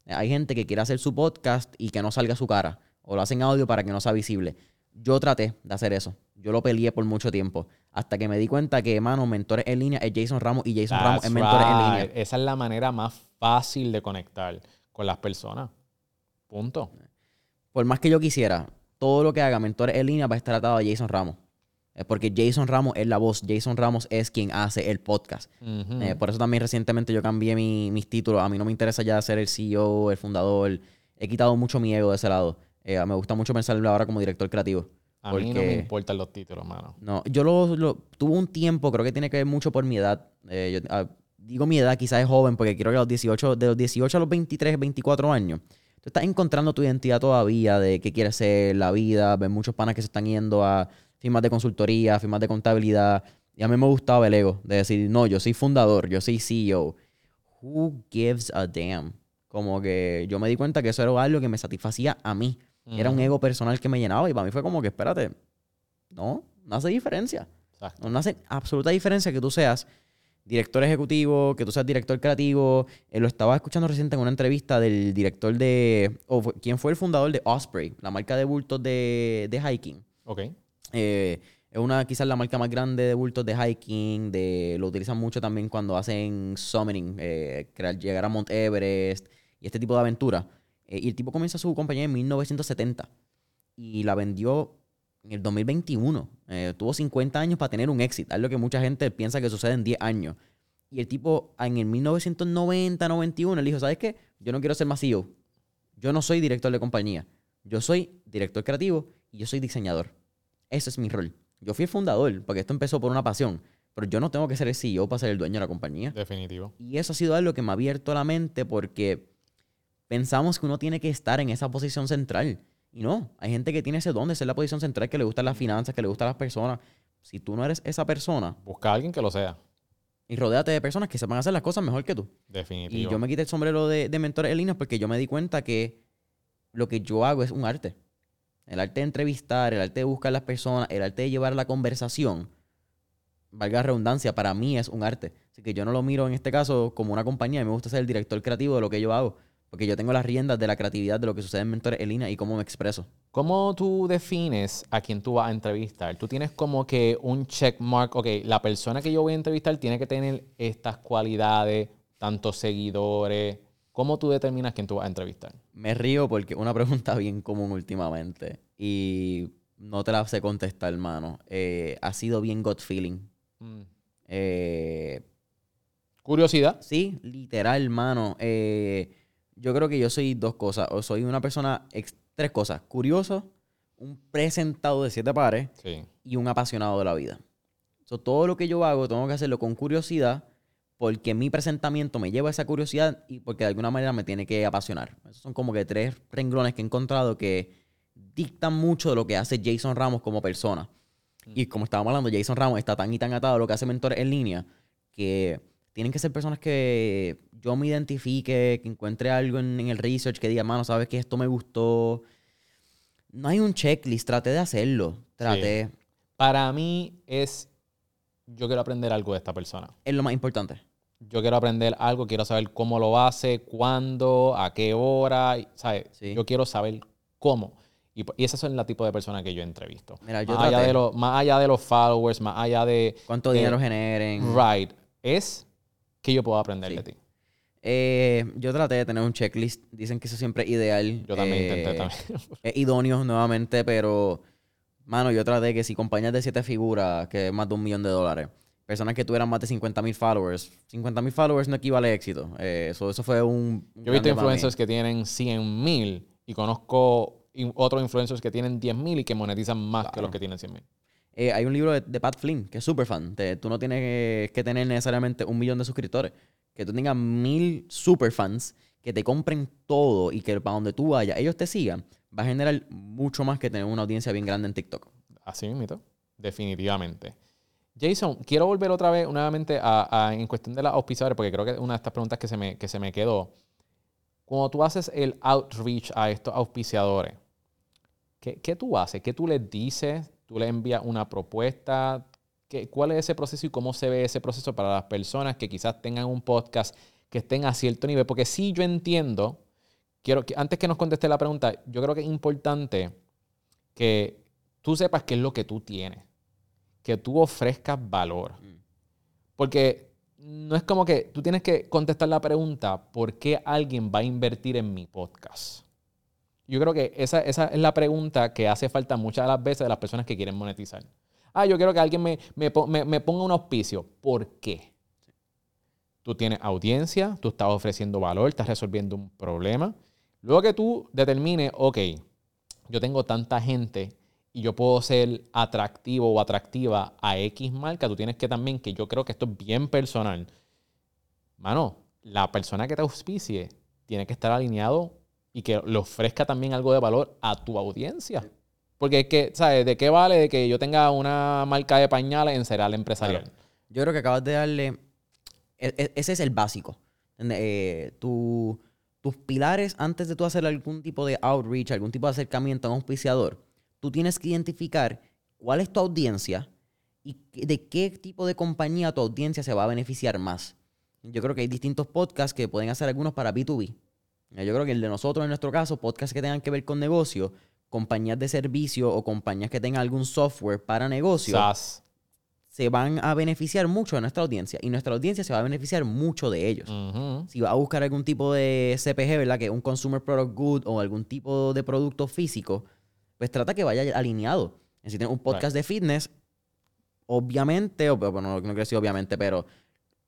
Hay gente que quiere hacer su podcast y que no salga su cara, o lo hacen audio para que no sea visible. Yo traté de hacer eso. Yo lo peleé por mucho tiempo. Hasta que me di cuenta que, mano, mentores en línea es Jason Ramos y Jason Ramos es mentores en línea.
Esa es la manera más fácil de conectar con las personas. Punto.
Por más que yo quisiera, todo lo que haga mentores en línea va a estar atado a Jason Ramos. Es porque Jason Ramos es la voz. Jason Ramos es quien hace el podcast. Eh, por eso también recientemente yo cambié mi- mis títulos. A mí no me interesa ya ser el CEO, el fundador. He quitado mucho mi ego de ese lado. Eh, me gusta mucho pensar ahora como director creativo.
A mí no me
porque-
importan los títulos, mano.
No, yo lo, lo- tuve un tiempo, creo que tiene que ver mucho por mi edad. Eh, yo, ah, digo mi edad, quizás es joven, porque creo que a los 18, de los 18 a los 23, 24 años, tú estás encontrando tu identidad todavía de qué quieres ser, la vida. Ves muchos panas que se están yendo a firmas de consultoría, firmas de contabilidad. Y a mí me gustaba el ego de decir, no, yo soy fundador, yo soy CEO. Who gives a damn? Como que yo me di cuenta que eso era algo que me satisfacía a mí. Era un ego personal que me llenaba y para mí fue como que, espérate, no, no hace diferencia.
Exacto.
No hace absoluta diferencia que tú seas director ejecutivo, que tú seas director creativo. Eh, lo estaba escuchando reciente en una entrevista del director de... o fue- ¿Quién fue el fundador de Osprey? La marca de bultos de, de hiking.
Ok.
Eh, es una quizás la marca más grande de bultos de hiking. De, lo utilizan mucho también cuando hacen summiting, eh, llegar a Mount Everest y este tipo de aventura. Eh, y el tipo comienza su compañía en 1970 y la vendió en el 2021. Eh, tuvo 50 años para tener un éxito, algo que mucha gente piensa que sucede en 10 años. Y el tipo en el 1990, 91, él dijo, ¿sabes qué? Yo no quiero ser más CEO. Yo no soy director de compañía. Yo soy director creativo y yo soy diseñador. Ese es mi rol. Yo fui el fundador, porque esto empezó por una pasión. Pero yo no tengo que ser el CEO para ser el dueño de la compañía.
Definitivo.
Y eso ha sido algo que me ha abierto la mente porque pensamos que uno tiene que estar en esa posición central. Y no, hay gente que tiene ese don de ser la posición central, que le gustan las finanzas, que le gustan las personas. Si tú no eres esa persona
Busca a alguien que lo sea.
y rodéate de personas que sepan hacer las cosas mejor que tú.
Definitivo.
Y yo me quité el sombrero de, de mentores en línea porque yo me di cuenta que lo que yo hago es un arte. El arte de entrevistar, el arte de buscar las personas, el arte de llevar la conversación, valga redundancia, para mí es un arte. Así que yo no lo miro en este caso como una compañía. A me gusta ser el director creativo de lo que yo hago. Porque yo tengo las riendas de la creatividad de lo que sucede en mentores en línea y cómo me expreso.
¿Cómo tú defines a quién tú vas a entrevistar? Tú tienes como que un check mark, ok, la persona que yo voy a entrevistar tiene que tener estas cualidades, tantos seguidores. ¿Cómo tú determinas quién tú vas a entrevistar?
Me río porque una pregunta bien común últimamente. Y no te la sé contestar, hermano. Eh, ha sido bien gut feeling.
Mm.
Eh,
Curiosidad.
sí, literal, hermano. Eh, yo creo que yo soy dos cosas. O soy una persona, ex- tres cosas. Curioso, un presentado de siete pares
Sí.
y un apasionado de la vida. So, todo lo que yo hago tengo que hacerlo con curiosidad porque mi presentamiento me lleva a esa curiosidad y porque de alguna manera me tiene que apasionar. Esos son como que tres renglones que he encontrado que dictan mucho de lo que hace Jason Ramos como persona. Y como estábamos hablando, Jason Ramos está tan y tan atado a lo que hace Mentores en línea que tienen que ser personas que yo me identifique, que encuentre algo en, en el research, que diga, mano, sabes que esto me gustó. No hay un checklist, traté de hacerlo. Traté.
Para mí es, yo quiero aprender algo de esta persona.
Es lo más importante.
Yo quiero aprender algo, quiero saber cómo lo hace, cuándo, a qué hora, ¿sabes?
Sí.
Yo quiero saber cómo. Y, y esas son la tipo de personas que yo entrevisto.
Mira, yo
más, allá de los, más allá de los followers, más allá de...
¿Cuánto
de-
dinero generen?
Right. Es que yo puedo aprender
Sí.
de ti.
Eh, yo traté de tener un checklist. Dicen que eso siempre es ideal.
Yo también
Eh,
intenté también. (laughs)
Es idóneo nuevamente, pero, mano, yo traté que si compañías de siete figuras, que es más de un millón de dólares, personas que tuvieran más de 50 mil followers, 50 mil followers no equivale a éxito. Eh, eso, eso fue un...
Yo he visto influencers que tienen 100 mil y conozco otros influencers que tienen 10 mil y que monetizan más que los que tienen 100 mil.
Eh, hay un libro de, de Pat Flynn, que es súper fan. Te- tú no tienes que, que tener necesariamente un millón de suscriptores. Que tú tengas mil super fans que te compren todo y que para donde tú vayas, ellos te sigan, va a generar mucho más que tener una audiencia bien grande en TikTok.
Así mismo, definitivamente. Jason, quiero volver otra vez nuevamente a, a- en cuestión de los auspiciadores, porque creo que es una de estas preguntas que se me, que se me quedó. Cuando tú haces el outreach a estos auspiciadores, ¿qué, qué tú haces? ¿Qué tú les dices? ¿Tú les envías una propuesta? ¿Qué, ¿Cuál es ese proceso y cómo se ve ese proceso para las personas que quizás tengan un podcast que estén a cierto nivel? Porque sí yo entiendo, quiero que antes que nos conteste la pregunta, yo creo que es importante que tú sepas qué es lo que tú tienes, que tú ofrezcas valor. Porque no es como que tú tienes que contestar la pregunta, ¿por qué alguien va a invertir en mi podcast? Yo creo que esa, esa es la pregunta que hace falta muchas de las veces de las personas que quieren monetizar. Ah, yo quiero que alguien me, me me- me ponga un auspicio. ¿Por qué? Tú tienes audiencia, tú estás ofreciendo valor, estás resolviendo un problema. Luego que tú determines, ok, yo tengo tanta gente y yo puedo ser atractivo o atractiva a X marca, tú tienes que también, que yo creo que esto es bien personal. Mano, la persona que te auspicie tiene que estar alineado y que le ofrezca también algo de valor a tu audiencia. Porque es que, ¿sabes? ¿De qué vale de que yo tenga una marca de pañales en cereal empresarial?
Claro. Yo creo que acabas de darle. e- e- ese es el básico. Eh, tu- tus pilares antes de tú hacer algún tipo de outreach, algún tipo de acercamiento a un auspiciador, tú tienes que identificar cuál es tu audiencia y de qué tipo de compañía tu audiencia se va a beneficiar más. Yo creo que hay distintos podcasts que pueden hacer algunos para B2B. Eh, Yo creo que el de nosotros, en nuestro caso, podcasts que tengan que ver con negocio, compañías de servicio o compañías que tengan algún software para negocio
SaaS.
se van a beneficiar mucho de nuestra audiencia y nuestra audiencia se va a beneficiar mucho de ellos. Si vas a buscar algún tipo de CPG, ¿verdad? Que es un Consumer Product Good o algún tipo de producto físico, pues trata que vaya alineado. Si tienes un podcast de fitness, obviamente, o, bueno, no, no quiero decir obviamente, pero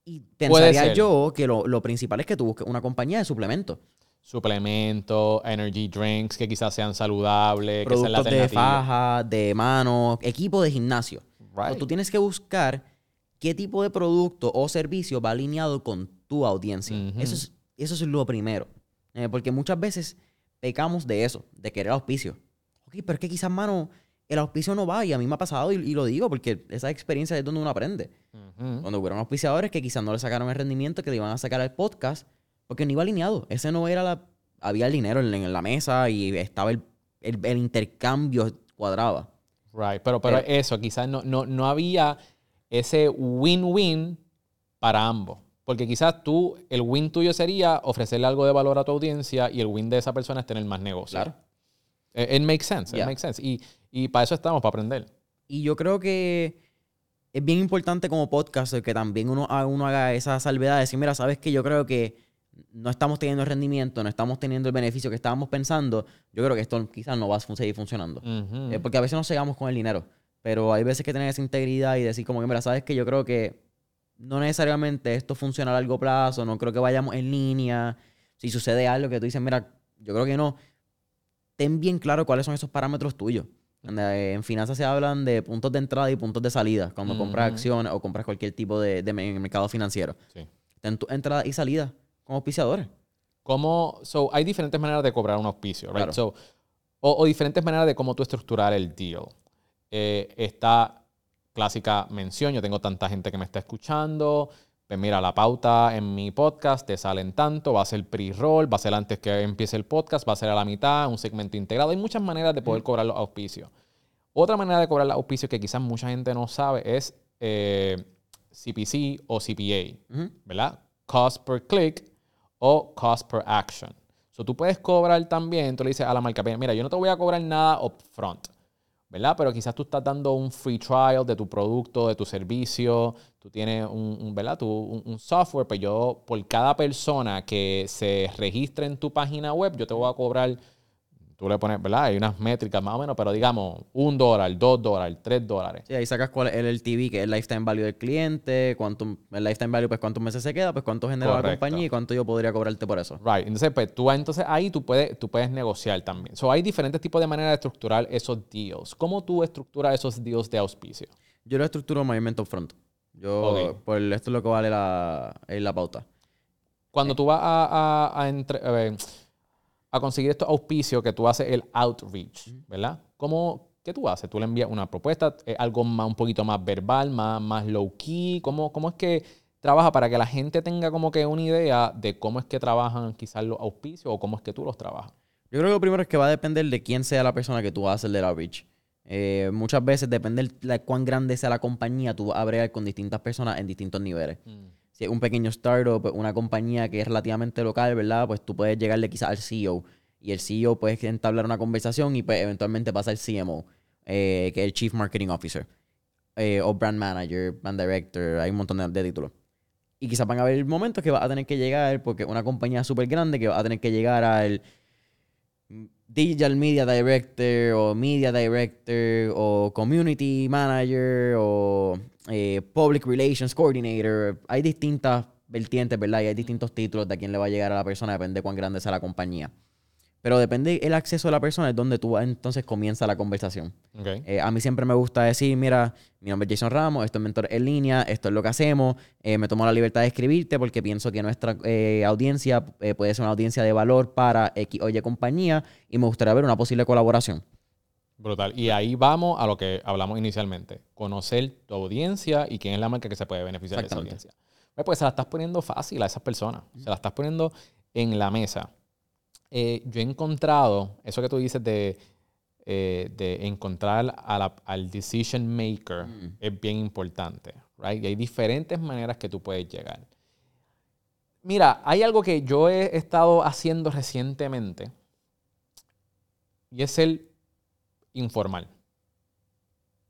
y pensaría yo que lo, lo principal es que tú busques una compañía de suplementos.
Suplementos, energy drinks que quizás sean saludables, que sean la
Productos de faja, de mano, equipo de gimnasio.
Right.
Tú tienes que buscar qué tipo de producto o servicio va alineado con tu audiencia. Eso, es, eso es lo primero. Eh, porque muchas veces pecamos de eso, de querer auspicio. Ok, pero es que quizás, mano, el auspicio no va y a mí me ha pasado y, y lo digo porque esa experiencia es donde uno aprende.
Ujú.
Cuando hubieron auspiciadores que quizás no le sacaron el rendimiento que le iban a sacar al podcast porque no iba alineado. Ese no era la... Había el dinero en, en la mesa y estaba el, el, el intercambio cuadraba.
Right, pero, pero
Pero-
eso, quizás no, no, no había ese win-win para ambos. Porque quizás tú, el win tuyo sería ofrecerle algo de valor a tu audiencia y el win de esa persona es tener más negocio.
Claro.
It, it makes sense, it
Yeah.
makes sense. Y, y para eso estamos, para aprender.
Y yo creo que es bien importante como podcaster que también uno, uno haga esa salvedad de decir, mira, sabes que yo creo que no estamos teniendo el rendimiento, no estamos teniendo el beneficio que estábamos pensando. Yo creo que esto quizás no va a seguir funcionando.
Ujú.
Eh, porque a veces nos cegamos con el dinero. Pero hay veces que tener esa integridad y decir como que, mira, sabes que yo creo que no necesariamente esto funciona a largo plazo, no creo que vayamos en línea. Si sucede algo que tú dices, mira, yo creo que no. Ten bien claro cuáles son esos parámetros tuyos. En finanzas se hablan de puntos de entrada y puntos de salida cuando compras acciones o compras cualquier tipo de, mercado financiero.
Sí.
Ten tu entrada y salida como auspiciadores.
¿Cómo, so, hay diferentes maneras de cobrar un auspicio, right?
Claro.
So, o, o diferentes maneras de cómo tú estructurar el deal. Eh, esta clásica mención, yo tengo tanta gente que me está escuchando, pues mira, la pauta en mi podcast te salen tanto, va a ser pre-roll, va a ser antes que empiece el podcast, va a ser a la mitad, un segmento integrado. Hay muchas maneras de poder cobrar los auspicios. Otra manera de cobrar los auspicios que quizás mucha gente no sabe es eh, CPC o CPA, ¿verdad? Cost per click o cost per action. So, tú puedes cobrar también, tú le dices a la marca, mira, yo no te voy a cobrar nada upfront, ¿verdad? Pero quizás tú estás dando un free trial de tu producto, de tu servicio, tú tienes un, ¿verdad? Tú, un, software, pero pues yo por cada persona que se registre en tu página web, yo te voy a cobrar tú le pones, ¿verdad? Hay unas métricas más o menos, pero digamos, un dólar, dos dólares, tres dólares.
Sí, ahí sacas cuál es el LTV, que es el lifetime value del cliente, cuánto, el lifetime value, pues cuántos meses se queda, pues cuánto genera la compañía y cuánto yo podría cobrarte por eso.
Right. Entonces, pues tú entonces ahí tú puedes, tú puedes negociar también. So, hay diferentes tipos de maneras de estructurar esos deals. ¿Cómo tú estructuras esos deals de auspicio?
Yo lo estructuro movimiento front. Yo, por esto es lo que vale la, la pauta.
Cuando tú vas a, a, a, a conseguir estos auspicios que tú haces el outreach, ¿verdad? ¿Cómo, ¿Qué tú haces? Tú le envías una propuesta, algo más, un poquito más verbal, más, más low key. ¿Cómo, ¿Cómo es que trabaja para que la gente tenga como que una idea de cómo es que trabajan quizás los auspicios o cómo es que tú los trabajas?
Yo creo que lo primero es que va a depender de quién sea la persona que tú vas a hacer el outreach. Eh, muchas veces depende de cuán grande sea la compañía, tú vas a bregar con distintas personas en distintos niveles. Mm un pequeño startup, una compañía que es relativamente local, ¿verdad? Pues tú puedes llegarle quizás al CEO y el CEO puede entablar una conversación y pues eventualmente pasa al CMO, eh, que es el Chief Marketing Officer, eh, o Brand Manager, Brand Director, hay un montón de, títulos. Y quizás van a haber momentos que va a tener que llegar, porque una compañía súper grande que va a tener que llegar al Digital Media Director o Media Director o Community Manager o eh, Public Relations Coordinator. Hay distintas vertientes, ¿verdad? Y hay distintos títulos de quién le va a llegar a la persona, depende de cuán grande sea la compañía. Pero depende el acceso de la persona, es donde tú entonces comienza la conversación. Eh, a mí siempre me gusta decir, mira, mi nombre es Jason Ramos, esto es Mentor en línea, esto es lo que hacemos, eh, me tomo la libertad de escribirte porque pienso que nuestra audiencia puede ser una audiencia de valor para X o Y compañía y me gustaría ver una posible colaboración.
Brutal. Y ahí vamos a lo que hablamos inicialmente. Conocer tu audiencia y quién es la marca que se puede beneficiar de esa audiencia. Pues, pues, se la estás poniendo fácil a esas personas. Se la estás poniendo en la mesa. Eh, yo he encontrado, eso que tú dices de, eh, de encontrar al decision maker mm. es bien importante. Right? Y hay diferentes maneras que tú puedes llegar. Mira, hay algo que yo he estado haciendo recientemente y es el informal.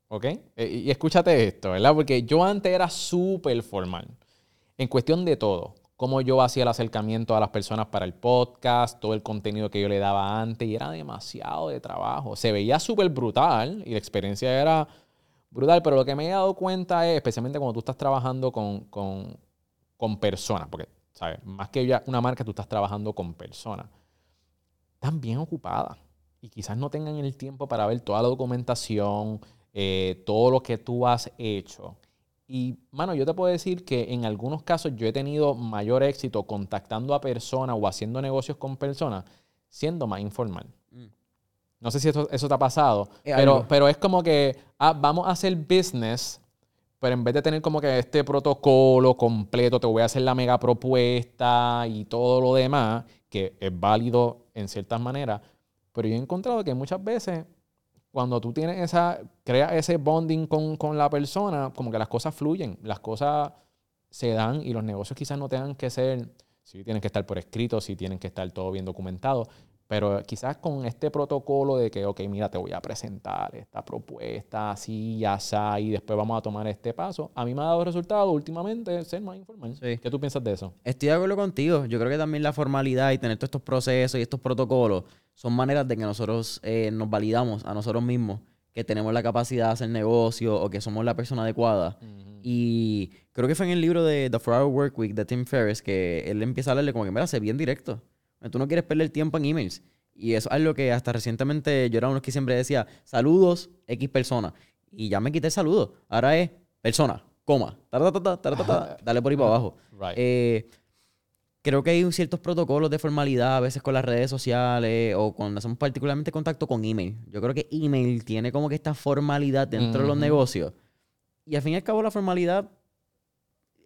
¿Ok? Eh, y escúchate esto, ¿verdad? Porque yo antes era súper formal. En cuestión de todo. Cómo yo hacía el acercamiento a las personas para el podcast, todo el contenido que yo le daba antes, y era demasiado de trabajo. Se veía súper brutal y la experiencia era brutal, pero lo que me he dado cuenta es, especialmente cuando tú estás trabajando con, con, con personas, porque, ¿sabes? Más que una marca, tú estás trabajando con personas. Están bien ocupadas y quizás no tengan el tiempo para ver toda la documentación, eh, todo lo que tú has hecho. Y, mano, yo te puedo decir que en algunos casos yo he tenido mayor éxito contactando a personas o haciendo negocios con personas siendo más informal. Mm. No sé si eso, eso te ha pasado, pero, pero es como que ah, vamos a hacer business, pero en vez de tener como que este protocolo completo, te voy a hacer la mega propuesta y todo lo demás, que es válido en ciertas maneras, pero yo he encontrado que muchas veces cuando tú tienes esa, creas ese bonding con, la persona, como que las cosas fluyen, las cosas se dan y los negocios quizás no tengan que ser, si tienen que estar por escrito, si tienen que estar todo bien documentado, pero quizás con este protocolo de que, ok, mira, te voy a presentar esta propuesta, así, ya está, y después vamos a tomar este paso, a mí me ha dado resultado últimamente ser más informal. ¿Qué tú piensas de eso?
Estoy de acuerdo contigo. Yo creo que también la formalidad y tener todos estos procesos y estos protocolos son maneras de que nosotros eh, nos validamos a nosotros mismos que tenemos la capacidad de hacer negocio o que somos la persona adecuada. Y creo que fue en el libro de The Four Hour Work Week de Tim Ferriss que él empieza a hablarle como que, mira, sé bien directo. Tú no quieres perder tiempo en emails. Y eso es algo que hasta recientemente yo era uno que siempre decía, saludos, X persona. Y ya me quité el saludo. Ahora es persona, coma, (laughs) dale por ahí para abajo. Eh, creo que hay ciertos protocolos de formalidad a veces con las redes sociales o cuando hacemos particularmente contacto con email. Yo creo que email tiene como que esta formalidad dentro de los negocios. Y al fin y al cabo la formalidad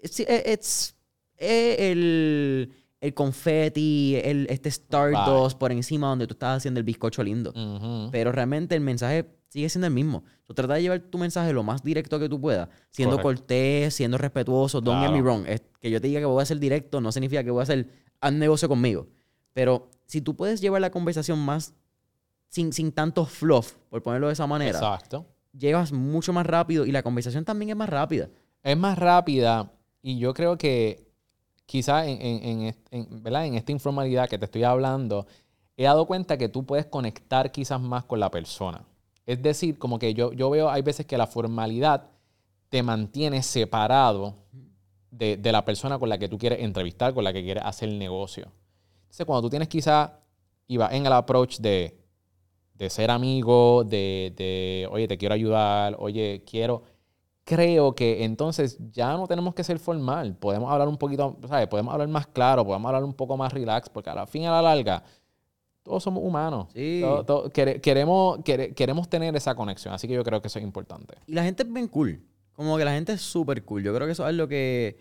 it's, eh, el, el confeti, el, este Stardust por encima donde tú estás haciendo el bizcocho lindo.
Ujú.
Pero realmente el mensaje sigue siendo el mismo. So, trata de llevar tu mensaje lo más directo que tú puedas, siendo
Correcto.
cortés, siendo respetuoso. Don't get me wrong. Es que yo te diga que voy a hacer directo no significa que voy a hacer haz negocio conmigo. Pero si tú puedes llevar la conversación más sin, sin tanto fluff, por ponerlo de esa manera,
Exacto.
llevas mucho más rápido y la conversación también es más rápida.
Es más rápida y yo creo que quizás en, en- en- ¿verdad? en esta informalidad que te estoy hablando, he dado cuenta que tú puedes conectar quizás más con la persona. Es decir, como que yo, yo veo, hay veces que la formalidad te mantiene separado de, de la persona con la que tú quieres entrevistar, con la que quieres hacer negocio. Entonces, cuando tú tienes quizá, y vas en el approach de, de ser amigo, de, de, oye, te quiero ayudar, oye, quiero, creo que entonces ya no tenemos que ser formal. Podemos hablar un poquito, ¿sabes? Podemos hablar más claro, podemos hablar un poco más relax, porque a la fin y a la larga, todos somos humanos.
Sí.
Todo- todo- quere- queremos, quere- queremos tener esa conexión, así que yo creo que eso es importante.
Y la gente es bien cool. Como que la gente es súper cool. Yo creo que eso es lo que.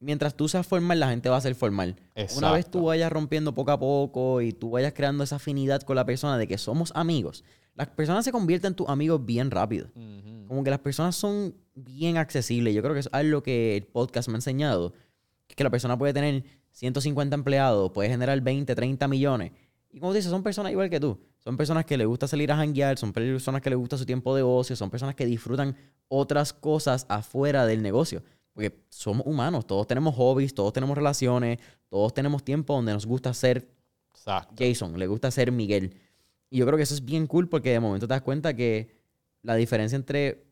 Mientras tú seas formal, la gente va a ser formal. Una vez tú
Exacto.
vayas rompiendo poco a poco y tú vayas creando esa afinidad con la persona de que somos amigos, las personas se convierten en tus amigos bien rápido. Como que las personas son bien accesibles. Yo creo que eso es algo que el podcast me ha enseñado. Que la persona puede tener 150 empleados, puede generar 20, 30 millones. Y como dices, son personas igual que tú. Son personas que les gusta salir a janguear, son personas que les gusta su tiempo de ocio, son personas que disfrutan otras cosas afuera del negocio. Porque somos humanos, todos tenemos hobbies, todos tenemos relaciones, todos tenemos tiempo donde nos gusta ser
Exacto.
Jason, le gusta ser Miguel. Y yo creo que eso es bien cool porque de momento te das cuenta que la diferencia entre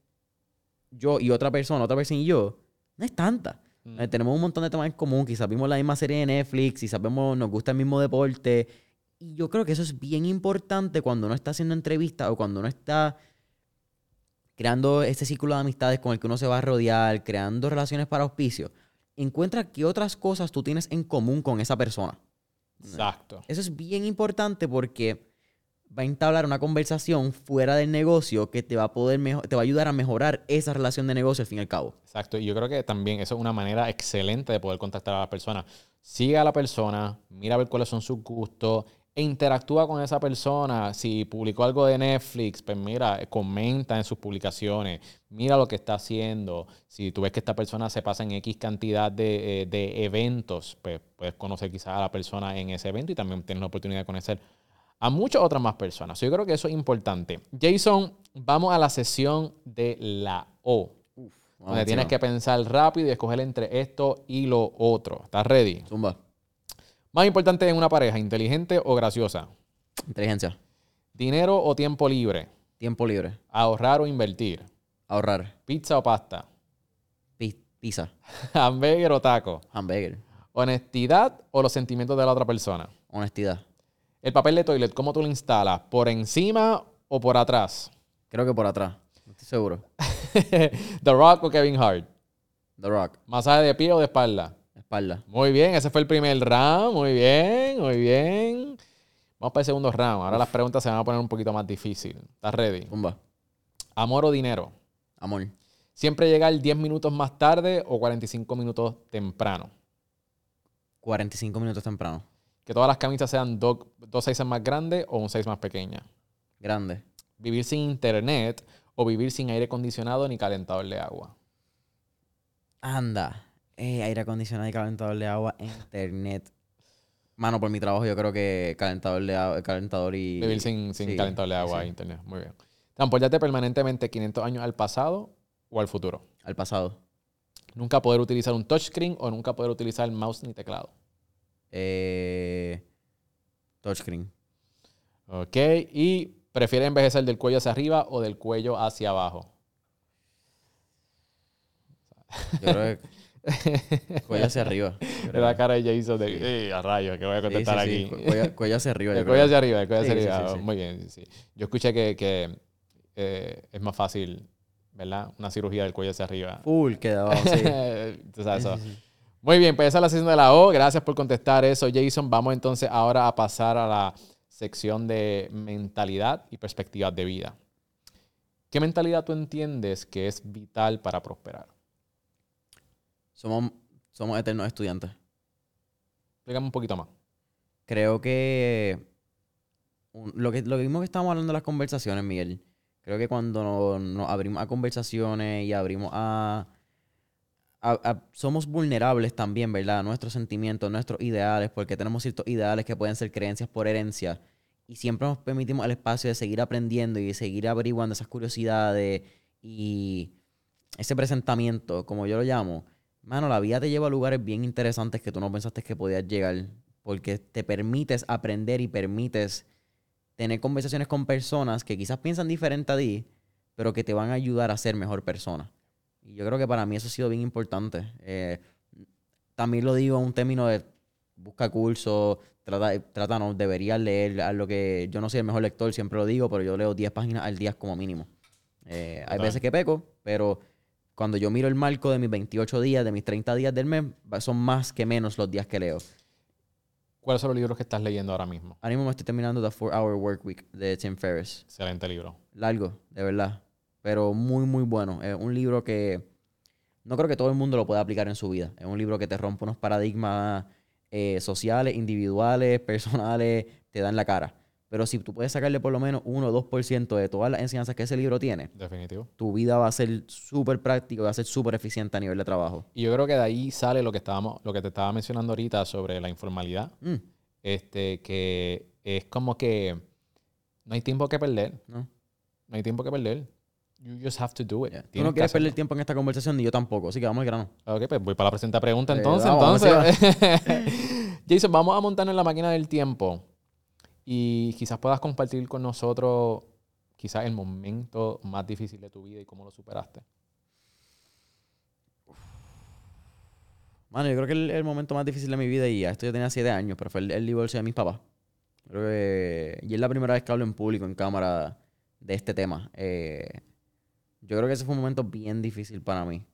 yo y otra persona, otra persona y yo, no es tanta.
Mm.
Eh, tenemos un montón de temas en común, quizás vimos la misma serie de Netflix, quizás vemos, nos gusta el mismo deporte. Y yo creo que eso es bien importante cuando uno está haciendo entrevistas o cuando uno está creando este círculo de amistades con el que uno se va a rodear, creando relaciones para auspicio. Encuentra qué otras cosas tú tienes en común con esa persona.
Exacto.
Eso es bien importante porque va a entablar una conversación fuera del negocio que te va a poder te va a ayudar a mejorar esa relación de negocio al fin y al cabo.
Exacto. Y yo creo que también eso es una manera excelente de poder contactar a la persona. Sigue a la persona, mira a ver cuáles son sus gustos e interactúa con esa persona. Si publicó algo de Netflix, pues mira, eh, comenta en sus publicaciones, mira lo que está haciendo. Si tú ves que esta persona se pasa en X cantidad de, eh, de eventos, pues puedes conocer quizás a la persona en ese evento y también tienes la oportunidad de conocer a muchas otras más personas. Yo creo que eso es importante. Jason, vamos a la sesión de la O. Donde tienes que pensar rápido y escoger entre esto y lo otro. ¿Estás ready?
Zumba.
Más importante en una pareja, inteligente o graciosa.
Inteligencia.
Dinero o tiempo libre.
Tiempo libre.
Ahorrar o invertir.
Ahorrar.
Pizza o pasta.
Pi- pizza. (laughs)
Hamburger o taco.
Hamburger.
Honestidad o los sentimientos de la otra persona.
Honestidad.
El papel de toilet, ¿cómo tú lo instalas? ¿Por encima o por atrás?
Creo que por atrás. No estoy seguro. (laughs)
The Rock o Kevin Hart.
The Rock.
¿Masaje de pie o de espalda?
Espalda.
Muy bien, ese fue el primer round. Muy bien, muy bien. Vamos para el segundo round. Ahora las preguntas se van a poner un poquito más difíciles. ¿Estás ready?
Zumba.
¿Amor o dinero?
Amor.
¿Siempre llegar 10 minutos más tarde o 45 minutos temprano?
45 minutos temprano.
Que todas las camisas sean do- dos sizes más grandes o un size más pequeña.
Grande.
Vivir sin internet o vivir sin aire acondicionado ni calentador de agua.
Anda. Eh, aire acondicionado y calentador de agua, internet. Mano, por mi trabajo yo creo que calentador de agua, calentador y...
Vivir sin, sin
sí,
calentador de agua e
sí.
internet. Muy bien. Transportarte permanentemente 500 años al pasado o al futuro.
Al pasado.
Nunca poder utilizar un touchscreen o nunca poder utilizar mouse ni teclado.
Eh, touchscreen.
Ok. Y prefiere envejecer del cuello hacia arriba o del cuello hacia abajo.
Yo creo que (laughs) cuello hacia arriba.
De la cara de Jason de "Eh, a rayos que voy a
Sí, sí,
contestar
sí,
aquí.
cu- Cuello, cuello hacia arriba.
El
creo.
cuello hacia arriba, el cuello hacia
Sí, sí,
arriba.
sí, sí.
Muy bien, sí, sí. Yo escuché que, que, eh, es más fácil, ¿verdad? Una cirugía del cuello hacia arriba.
Full quedaba, sí. (laughs)
Tú sabes eso. Muy bien, pues esa es la sesión de la O. Gracias por contestar eso, Jason. Vamos entonces ahora a pasar a la sección de mentalidad y perspectivas de vida. ¿Qué mentalidad tú entiendes que es vital para prosperar?
Somos, somos eternos estudiantes.
Explícame un poquito más.
Creo que un- lo que lo mismo que estamos hablando en las conversaciones, Miguel. Creo que cuando nos, nos abrimos a conversaciones y abrimos a, a- a- somos vulnerables también, ¿verdad? Nuestros sentimientos, nuestros ideales, porque tenemos ciertos ideales que pueden ser creencias por herencia. Y siempre nos permitimos el espacio de seguir aprendiendo y de seguir averiguando esas curiosidades y ese presentamiento, como yo lo llamo. Mano, la vida te lleva a lugares bien interesantes que tú no pensaste que podías llegar, porque te permites aprender y permites tener conversaciones con personas que quizás piensan diferente a ti, pero que te van a ayudar a ser mejor persona. Y yo creo que para mí eso ha sido bien importante. Eh, también lo digo en un término de busca cursos, trata, trata no, deberías leer a lo que yo no soy el mejor lector, siempre lo digo, pero yo leo 10 páginas al día como mínimo. Eh, hay veces que peco, pero cuando yo miro el marco de mis 28 días, de mis 30 días del mes, son más que menos los días que leo.
¿Cuáles son los libros que estás leyendo ahora mismo?
Ahora mismo me estoy terminando The 4 Hour Work Week de Tim Ferriss.
Excelente libro.
Largo, de verdad. Pero muy, muy bueno. Es un libro que no creo que todo el mundo lo pueda aplicar en su vida. Es un libro que te rompe unos paradigmas eh, sociales, individuales, (laughs) personales, te da en la cara. Pero si tú puedes sacarle por lo menos 1 o 2% de todas las enseñanzas que ese libro tiene,
Definitivo.
tu vida va a ser súper práctica, va a ser súper eficiente a nivel de trabajo.
Y yo creo que de ahí sale lo que estábamos, lo que te estaba mencionando ahorita sobre la informalidad.
Mm,
Este, que es como que no hay tiempo que perder.
¿no?
No hay tiempo que perder. You just have to do it.
Yeah. Tú no quieres perder tiempo en esta conversación, ni yo tampoco. Así que vamos al grano.
Ok, pues voy para la presente pregunta
Eh,
entonces.
vamos,
entonces. (laughs) Jason, vamos a montarnos en la máquina del tiempo y quizás puedas compartir con nosotros quizás el momento más difícil de tu vida y cómo lo superaste.
Mano, yo creo que el, el momento más difícil de mi vida, y a esto yo tenía 7 años, pero fue el, el divorcio de mis papás. Creo que, y es la primera vez que hablo en público, en cámara, de este tema. Eh, yo creo que ese fue un momento bien difícil para mí.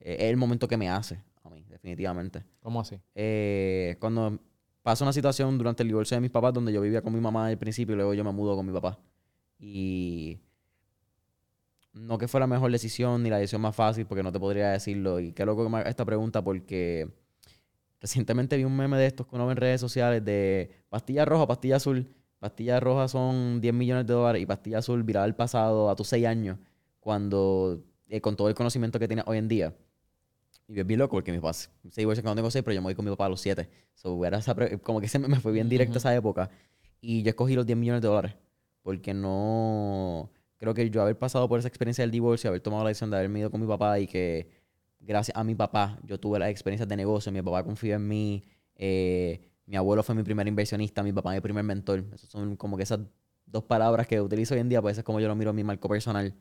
Eh, es el momento que me hace a mí, definitivamente.
¿Cómo así?
Eh, cuando pasa una situación durante el divorcio de mis papás, donde yo vivía con mi mamá al principio y luego yo me mudo con mi papá. Y no que fue la mejor decisión ni la decisión más fácil, porque no te podría decirlo. Y qué loco que me haga esta pregunta, porque recientemente vi un meme de estos que uno ve en redes sociales de pastilla roja, pastilla azul. Pastilla roja son 10 millones de dólares y pastilla azul viral al pasado a tus 6 años, cuando eh, con todo el conocimiento que tienes hoy en día. Y es bien loco porque mis papás se divorcian cuando tengo 6, pero yo me voy con mi papá a los 7. So, era esa como que se me fue bien directo
Ujú.
esa época. Y yo escogí los 10 millones de dólares. Porque no. Creo que yo haber pasado por esa experiencia del divorcio, haber tomado la decisión de haberme ido con mi papá y que gracias a mi papá yo tuve las experiencias de negocio, mi papá confió en mí, eh, mi abuelo fue mi primer inversionista, mi papá mi primer mentor. Esas son como que esas dos palabras que utilizo hoy en día, pues eso es como yo lo miro en mi marco personal.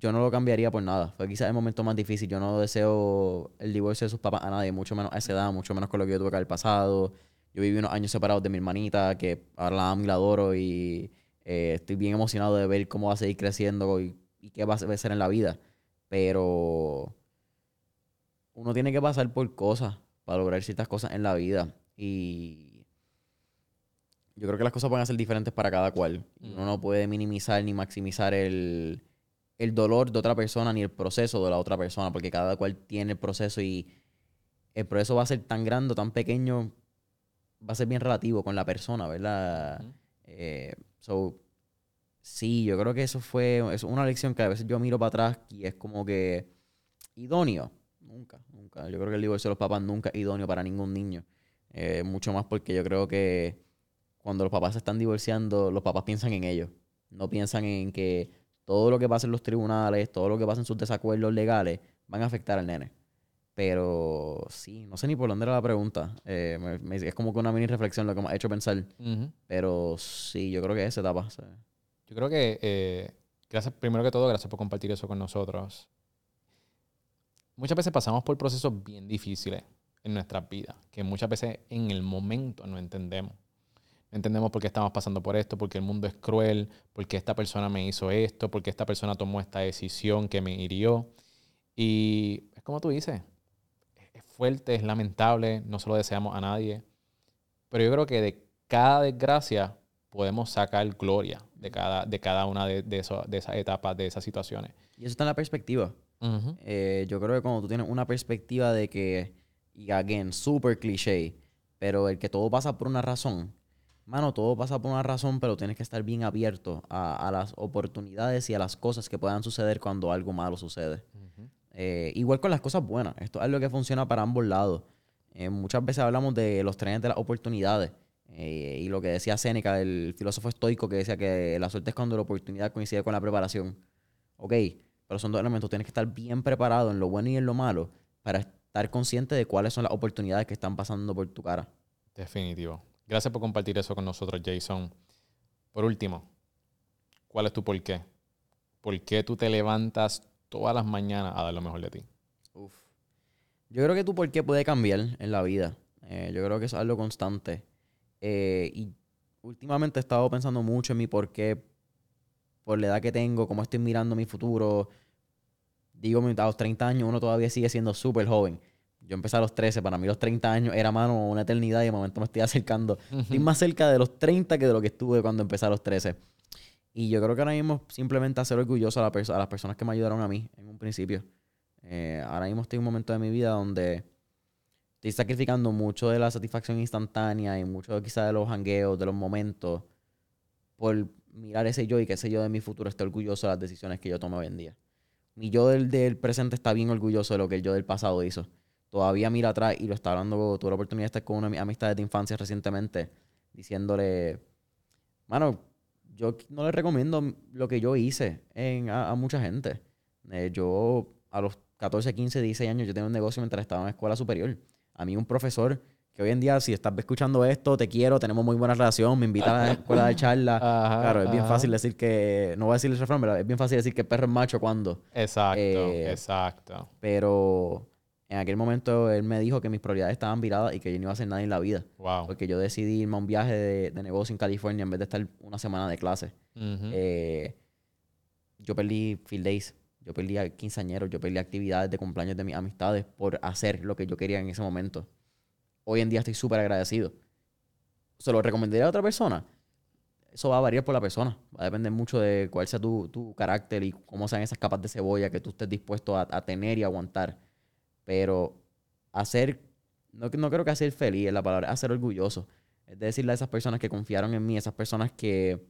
Yo no lo cambiaría por nada. Fue quizás el momento más difícil. Yo no deseo el divorcio de sus papás a nadie, mucho menos a esa edad, mucho menos con lo que yo tuve que haber pasado. Yo viví unos años separados de mi hermanita, que ahora la amo y la adoro, y eh, estoy bien emocionado de ver cómo va a seguir creciendo y, y qué va a ser en la vida. Pero uno tiene que pasar por cosas para lograr ciertas cosas en la vida. Y yo creo que las cosas van a ser diferentes para cada cual. Y uno no puede minimizar ni maximizar el, el dolor de otra persona ni el proceso de la otra persona, porque cada cual tiene el proceso y el proceso va a ser tan grande o tan pequeño, va a ser bien relativo con la persona, ¿verdad? Eh, so, sí, yo creo que eso fue es una lección que a veces yo miro para atrás y es como que idóneo. Nunca, nunca. Yo creo que el divorcio de los papás nunca es idóneo para ningún niño. Eh, mucho más porque yo creo que cuando los papás se están divorciando, los papás piensan en ellos. No piensan en que todo lo que pasa en los tribunales, todo lo que pasa en sus desacuerdos legales, van a afectar al nene. Pero sí, no sé ni por dónde era la pregunta. Eh, me- me- es como que una mini reflexión lo que me ha hecho pensar. Pero sí, yo creo que es esa etapa. sea,
Yo creo que, eh, gracias, primero que todo, gracias por compartir eso con nosotros. Muchas veces pasamos por procesos bien difíciles en nuestras vidas, que muchas veces en el momento no entendemos. Entendemos por qué estamos pasando por esto, porque el mundo es cruel, porque esta persona me hizo esto, porque esta persona tomó esta decisión que me hirió. Y es como tú dices, es fuerte, es lamentable, no se lo deseamos a nadie. Pero yo creo que de cada desgracia podemos sacar gloria de cada, de cada una de, de, eso- de esas etapas, de esas situaciones.
Y eso está en la perspectiva.
Ujú.
Eh, yo creo que cuando tú tienes una perspectiva de que, y again, super cliché, pero el que todo pasa por una razón, mano, todo pasa por una razón, pero tienes que estar bien abierto a, a las oportunidades y a las cosas que puedan suceder cuando algo malo sucede. Eh, igual con las cosas buenas, esto es algo que funciona para ambos lados. Eh, muchas veces hablamos de los trenes de las oportunidades. eh, y lo que decía Séneca, el filósofo estoico, que decía que la suerte es cuando la oportunidad coincide con la preparación. Ok, pero son dos elementos. Tienes que estar bien preparado en lo bueno y en lo malo para estar consciente de cuáles son las oportunidades que están pasando por tu cara.
Definitivo. Gracias por compartir eso con nosotros, Jason. Por último, ¿cuál es tu por qué? ¿Por qué tú te levantas todas las mañanas a dar lo mejor de ti?
Uf. Yo creo que tu por qué puede cambiar en la vida. Eh, yo creo que es algo constante. Eh, y últimamente he estado pensando mucho en mi por qué, por la edad que tengo, cómo estoy mirando mi futuro. Digo, a los 30 años uno todavía sigue siendo súper joven. Yo empecé a los 13, para mí los 30 años era, mano, una eternidad y de momento me estoy acercando. Estoy más cerca de los 30 que de lo que estuve cuando empecé a los 13. Y yo creo que ahora mismo simplemente hacer orgulloso a, la a las personas que me ayudaron a mí en un principio. Eh, ahora mismo estoy en un momento de mi vida donde estoy sacrificando mucho de la satisfacción instantánea y mucho quizá de los hangueos, de los momentos, por mirar ese yo y que ese yo de mi futuro esté orgulloso de las decisiones que yo tomo hoy en día. Mi yo del, del presente está bien orgulloso de lo que el yo del pasado hizo. Todavía mira atrás y lo está hablando, tuve la oportunidad de estar con una de mis amistades de infancia recientemente, diciéndole, mano, yo no le recomiendo lo que yo hice en- a, a mucha gente. Eh, yo a los 14, 15, 16 años yo tenía un negocio mientras estaba en escuela superior. A mí un profesor que hoy en día, si estás escuchando esto, te quiero, tenemos muy buena relación, me invita a la escuela de charla. (laughs)
Ajá,
claro, es bien
ajá.
fácil decir que, no voy a decir el refrán, pero es bien fácil decir que el perro es macho cuando.
Exacto,
Eh,
exacto.
Pero en aquel momento él me dijo que mis prioridades estaban viradas y que yo no iba a hacer nada en la vida.
Wow.
Porque yo decidí irme a un viaje de, de negocio en California en vez de estar una semana de clase.
Ujú.
Eh, yo perdí field days, yo perdí a quinceañeros, yo perdí actividades de cumpleaños de mis amistades por hacer lo que yo quería en ese momento. Hoy en día estoy súper agradecido. ¿Se lo recomendaría a otra persona? Eso va a variar por la persona. Va a depender mucho de cuál sea tu, tu carácter y cómo sean esas capas de cebolla que tú estés dispuesto a, a tener y aguantar. Pero hacer, no, no creo que hacer feliz es la palabra, es hacer orgulloso. Es decirle a esas personas que confiaron en mí, esas personas que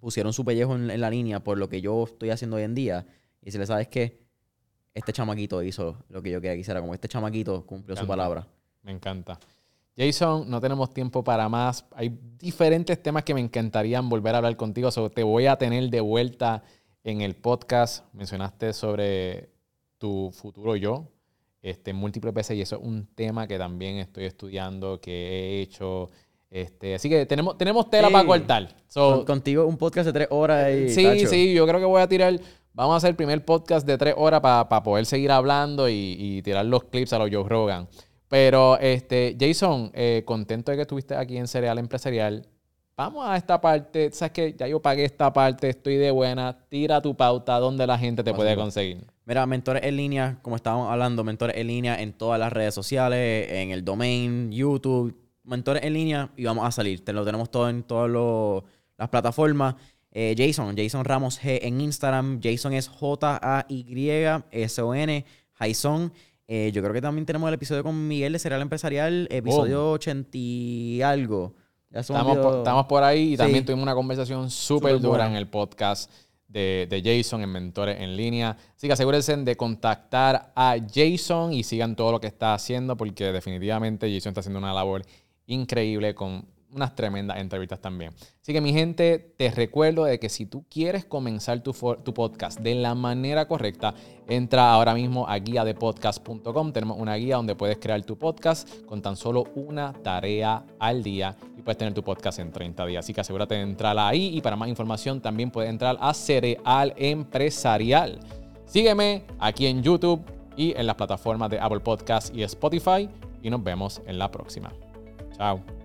pusieron su pellejo en, en la línea por lo que yo estoy haciendo hoy en día. Y si le sabes que este chamaquito hizo lo que yo quería que hiciera, como este chamaquito cumplió su palabra.
Me encanta. Jason, no tenemos tiempo para más. Hay diferentes temas que me encantarían volver a hablar contigo. So, te voy a tener de vuelta en el podcast. Mencionaste sobre tu futuro yo este, múltiples veces y eso es un tema que también estoy estudiando, que he hecho. Este, así que tenemos, tenemos tela
Sí.
para cortar. So,
Con- contigo un podcast de tres horas y...
Sí,
tacho.
sí, yo creo que voy a tirar. Vamos a hacer el primer podcast de tres horas para poder seguir hablando y, y tirar los clips a los Joe Rogan. Pero, este, Jason, eh, contento de que estuviste aquí en Cereal Empresarial. Vamos a esta parte. Sabes que ya yo pagué esta parte, estoy de buena. Tira tu pauta donde la gente te puede conseguir.
Mira, Mentores en línea, como estábamos hablando, Mentores en línea en todas las redes sociales, en el domain, YouTube, Mentores en línea y vamos a salir. Te lo tenemos todo en todas las plataformas. Eh, Jason, Jason Ramos G en Instagram. Jason es J-A-Y-S-O-N, Jason. Eh, yo creo que también tenemos el episodio con Miguel de Serial Empresarial, episodio 80 y algo.
Estamos por, estamos por ahí y también tuvimos una conversación súper dura en el podcast de, de Jason en Mentores en Línea. Así que asegúrense de contactar a Jason y sigan todo lo que está haciendo porque definitivamente Jason está haciendo una labor increíble con unas tremendas entrevistas también. Así que mi gente, te recuerdo de que si tú quieres comenzar tu, tu podcast de la manera correcta, entra ahora mismo a guiadepodcast.com. Tenemos una guía donde puedes crear tu podcast con tan solo una tarea al día y puedes tener tu podcast en 30 días. Así que asegúrate de entrar ahí y para más información también puedes entrar a Cereal Empresarial. Sígueme aquí en YouTube y en las plataformas de Apple Podcast y Spotify y nos vemos en la próxima. Chao.